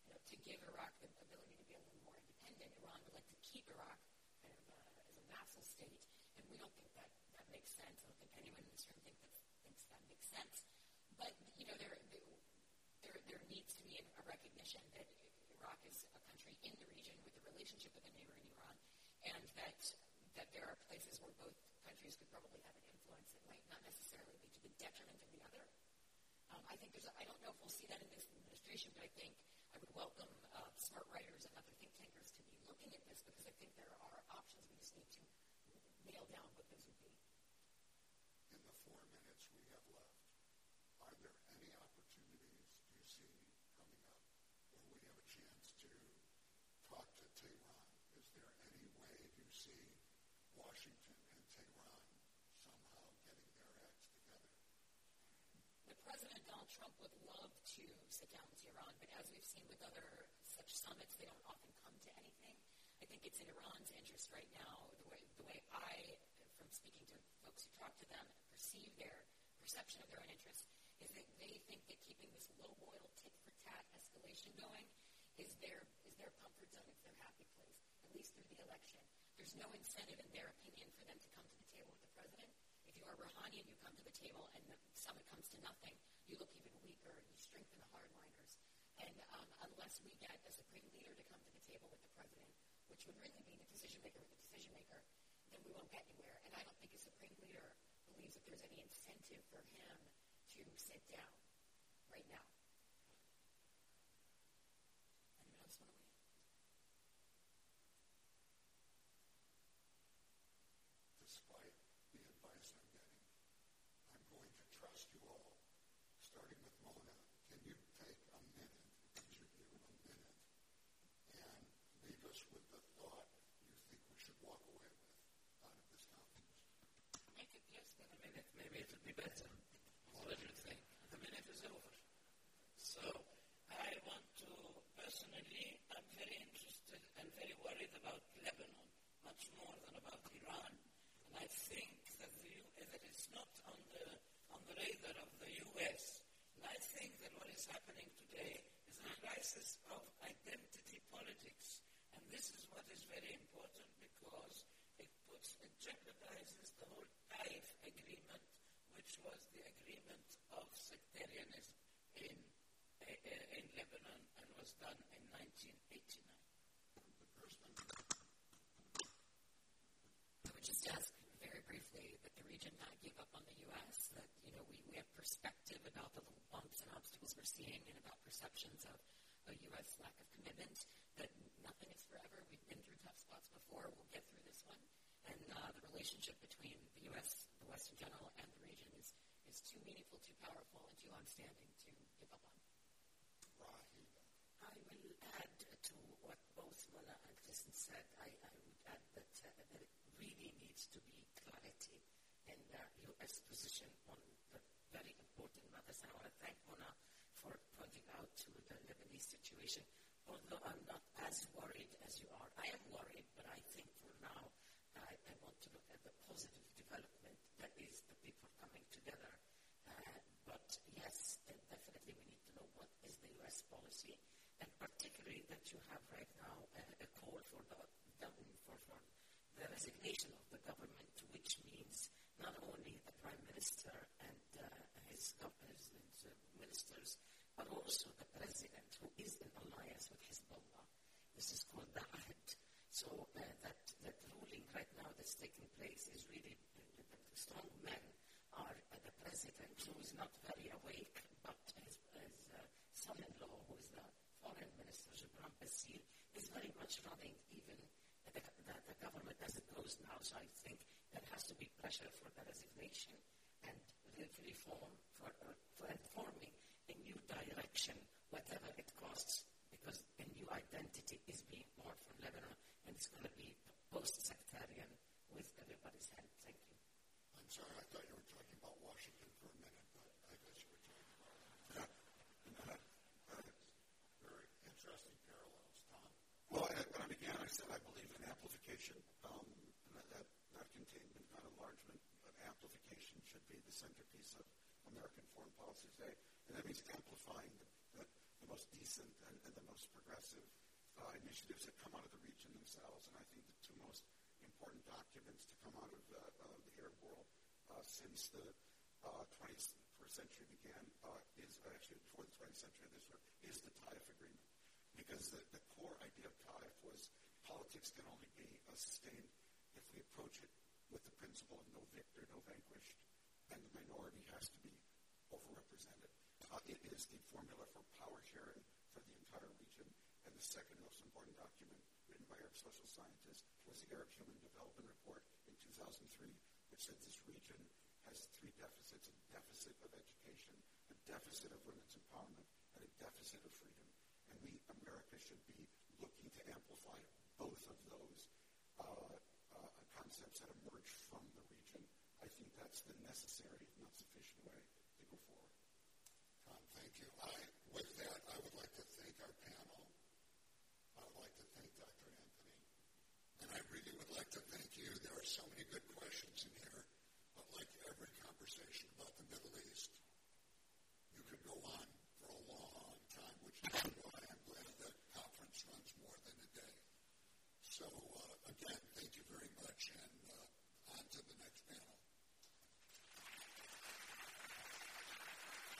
You know, to give Iraq the ability to be a little more independent. Iran would like to keep Iraq kind of uh, as a vassal state, and we don't think that that makes sense. I don't think anyone in this room think that, thinks that makes sense. But you know, there there there needs to be a recognition that Iraq is a country in the region with a relationship with a neighboring Iran, and that that there are places where both countries could probably have an influence that might not necessarily be to the detriment of the other. Um, I think there's. A, I don't know if we'll see that in this administration, but I think I would welcome uh, smart writers and other think tankers to be looking at this because I think there are options. We just need to nail down what those would be.
In the four minutes we have left, are there any opportunities do you see coming up where we have a chance to talk to Tehran? Is there any way you see Washington and Tehran somehow getting their acts together?
The President Donald Trump would love to sit down with Iran, but as we've seen with other such summits, they don't often come to anything. I think it's in Iran's interest right now, the way, the way I, from speaking to folks who talk to them, perceive their perception of their own interests, is that they think that keeping this low-boil tit-for-tat escalation going is their is their comfort zone, it's their happy place, at least through the election. There's no incentive, in their opinion, for them to come to the table with the president. If you are Rouhani and you come to the table and the summit comes to nothing, you look even weaker you strengthen the hardliners. And um, unless we get a supreme leader to come to the table with the president, which would really be the decision maker with the decision maker, then we won't get anywhere. And I don't think a supreme leader believes that there's any incentive for him to sit down right now. Anyone else want to weigh in?
Despite the advice I'm getting, I'm going to trust you all, starting with Mona. Can you take a minute, each of you, a minute, and leave us with the thought you think we should walk away with out of this conference?
Make it less than a minute. Maybe it would be better. What do you think? The minute is over. So I want to personally, I'm very interested and very worried about Lebanon, much more than about Iran. And I think that, the, that it's not on the, on the radar And I think that what is happening today is a crisis of identity politics. And this is what is very important because it puts, it jeopardizes the whole Taif agreement, which was the agreement of sectarianism in, uh, in Lebanon and was done in 1989.
I would just ask very briefly that the region not give up on the U.S., that, you know, we, we have perspective about the bumps and obstacles we're seeing and about perceptions of a U.S. lack of commitment, that nothing is forever. We've been through tough spots before. We'll get through this one. And uh, the relationship between the U.S., the West in general, and the region is, is too meaningful, too powerful, and too longstanding to give up on.
Raghida.
I will add to what both Mona and Kirsten said. I, I although I'm not as worried as you are. I am worried, but I think for now I, I want to look at the positive development that is the people coming together. Uh, but yes, definitely we need to know what is the U.S. policy, and particularly that you have right now a, a call for the, for, for the resignation of the government, which means not only the prime minister and uh, his, his, his, ministers, but also So uh, that that ruling right now that's taking place is really uh, strong men are uh, the president, who is not very awake, but his, his uh, son-in-law, who is the foreign minister, Gebran Bassil, is very much running even the, the, the government as it goes now. So I think there has to be pressure for the resignation and reform for, uh, for informing a new direction, whatever it costs, because a new identity is being and it's going to be post-sectarian with everybody's help. Thank you.
I'm sorry, I thought you were talking about Washington for a minute, but I guess you were talking about
that. (laughs) Very interesting parallels, Tom. Well, I, when I began, I said I believe in amplification. Um, that, that, not containment, not enlargement, but amplification should be the centerpiece of American foreign policy today. And that means amplifying the, the, the most decent and, and, the most progressive uh, initiatives that come out of the. And I think the two most important documents to come out of uh, uh, the Arab world uh, since the 21st uh, century began uh, is actually before the 20th century this year, is the Taif Agreement. Because the, the core idea of Taif was politics can only be sustained if we approach it with the principle of no victor, no vanquished, and the minority has to be overrepresented. Uh, it is the formula for power sharing for the entire region. And the second most important document by Arab social scientists was the Arab Human Development Report in 2003, which said this region has three deficits, a deficit of education, a deficit of women's empowerment, and a deficit of freedom. And we, America, should be looking to amplify both of those uh, uh, concepts that emerge from the region. I think that's the necessary, not sufficient way to thank you.
There are so many good questions in here, but like every conversation about the Middle East, you could go on for a long time, which is why I'm glad that conference runs more than a day. So uh, again, thank you very much, and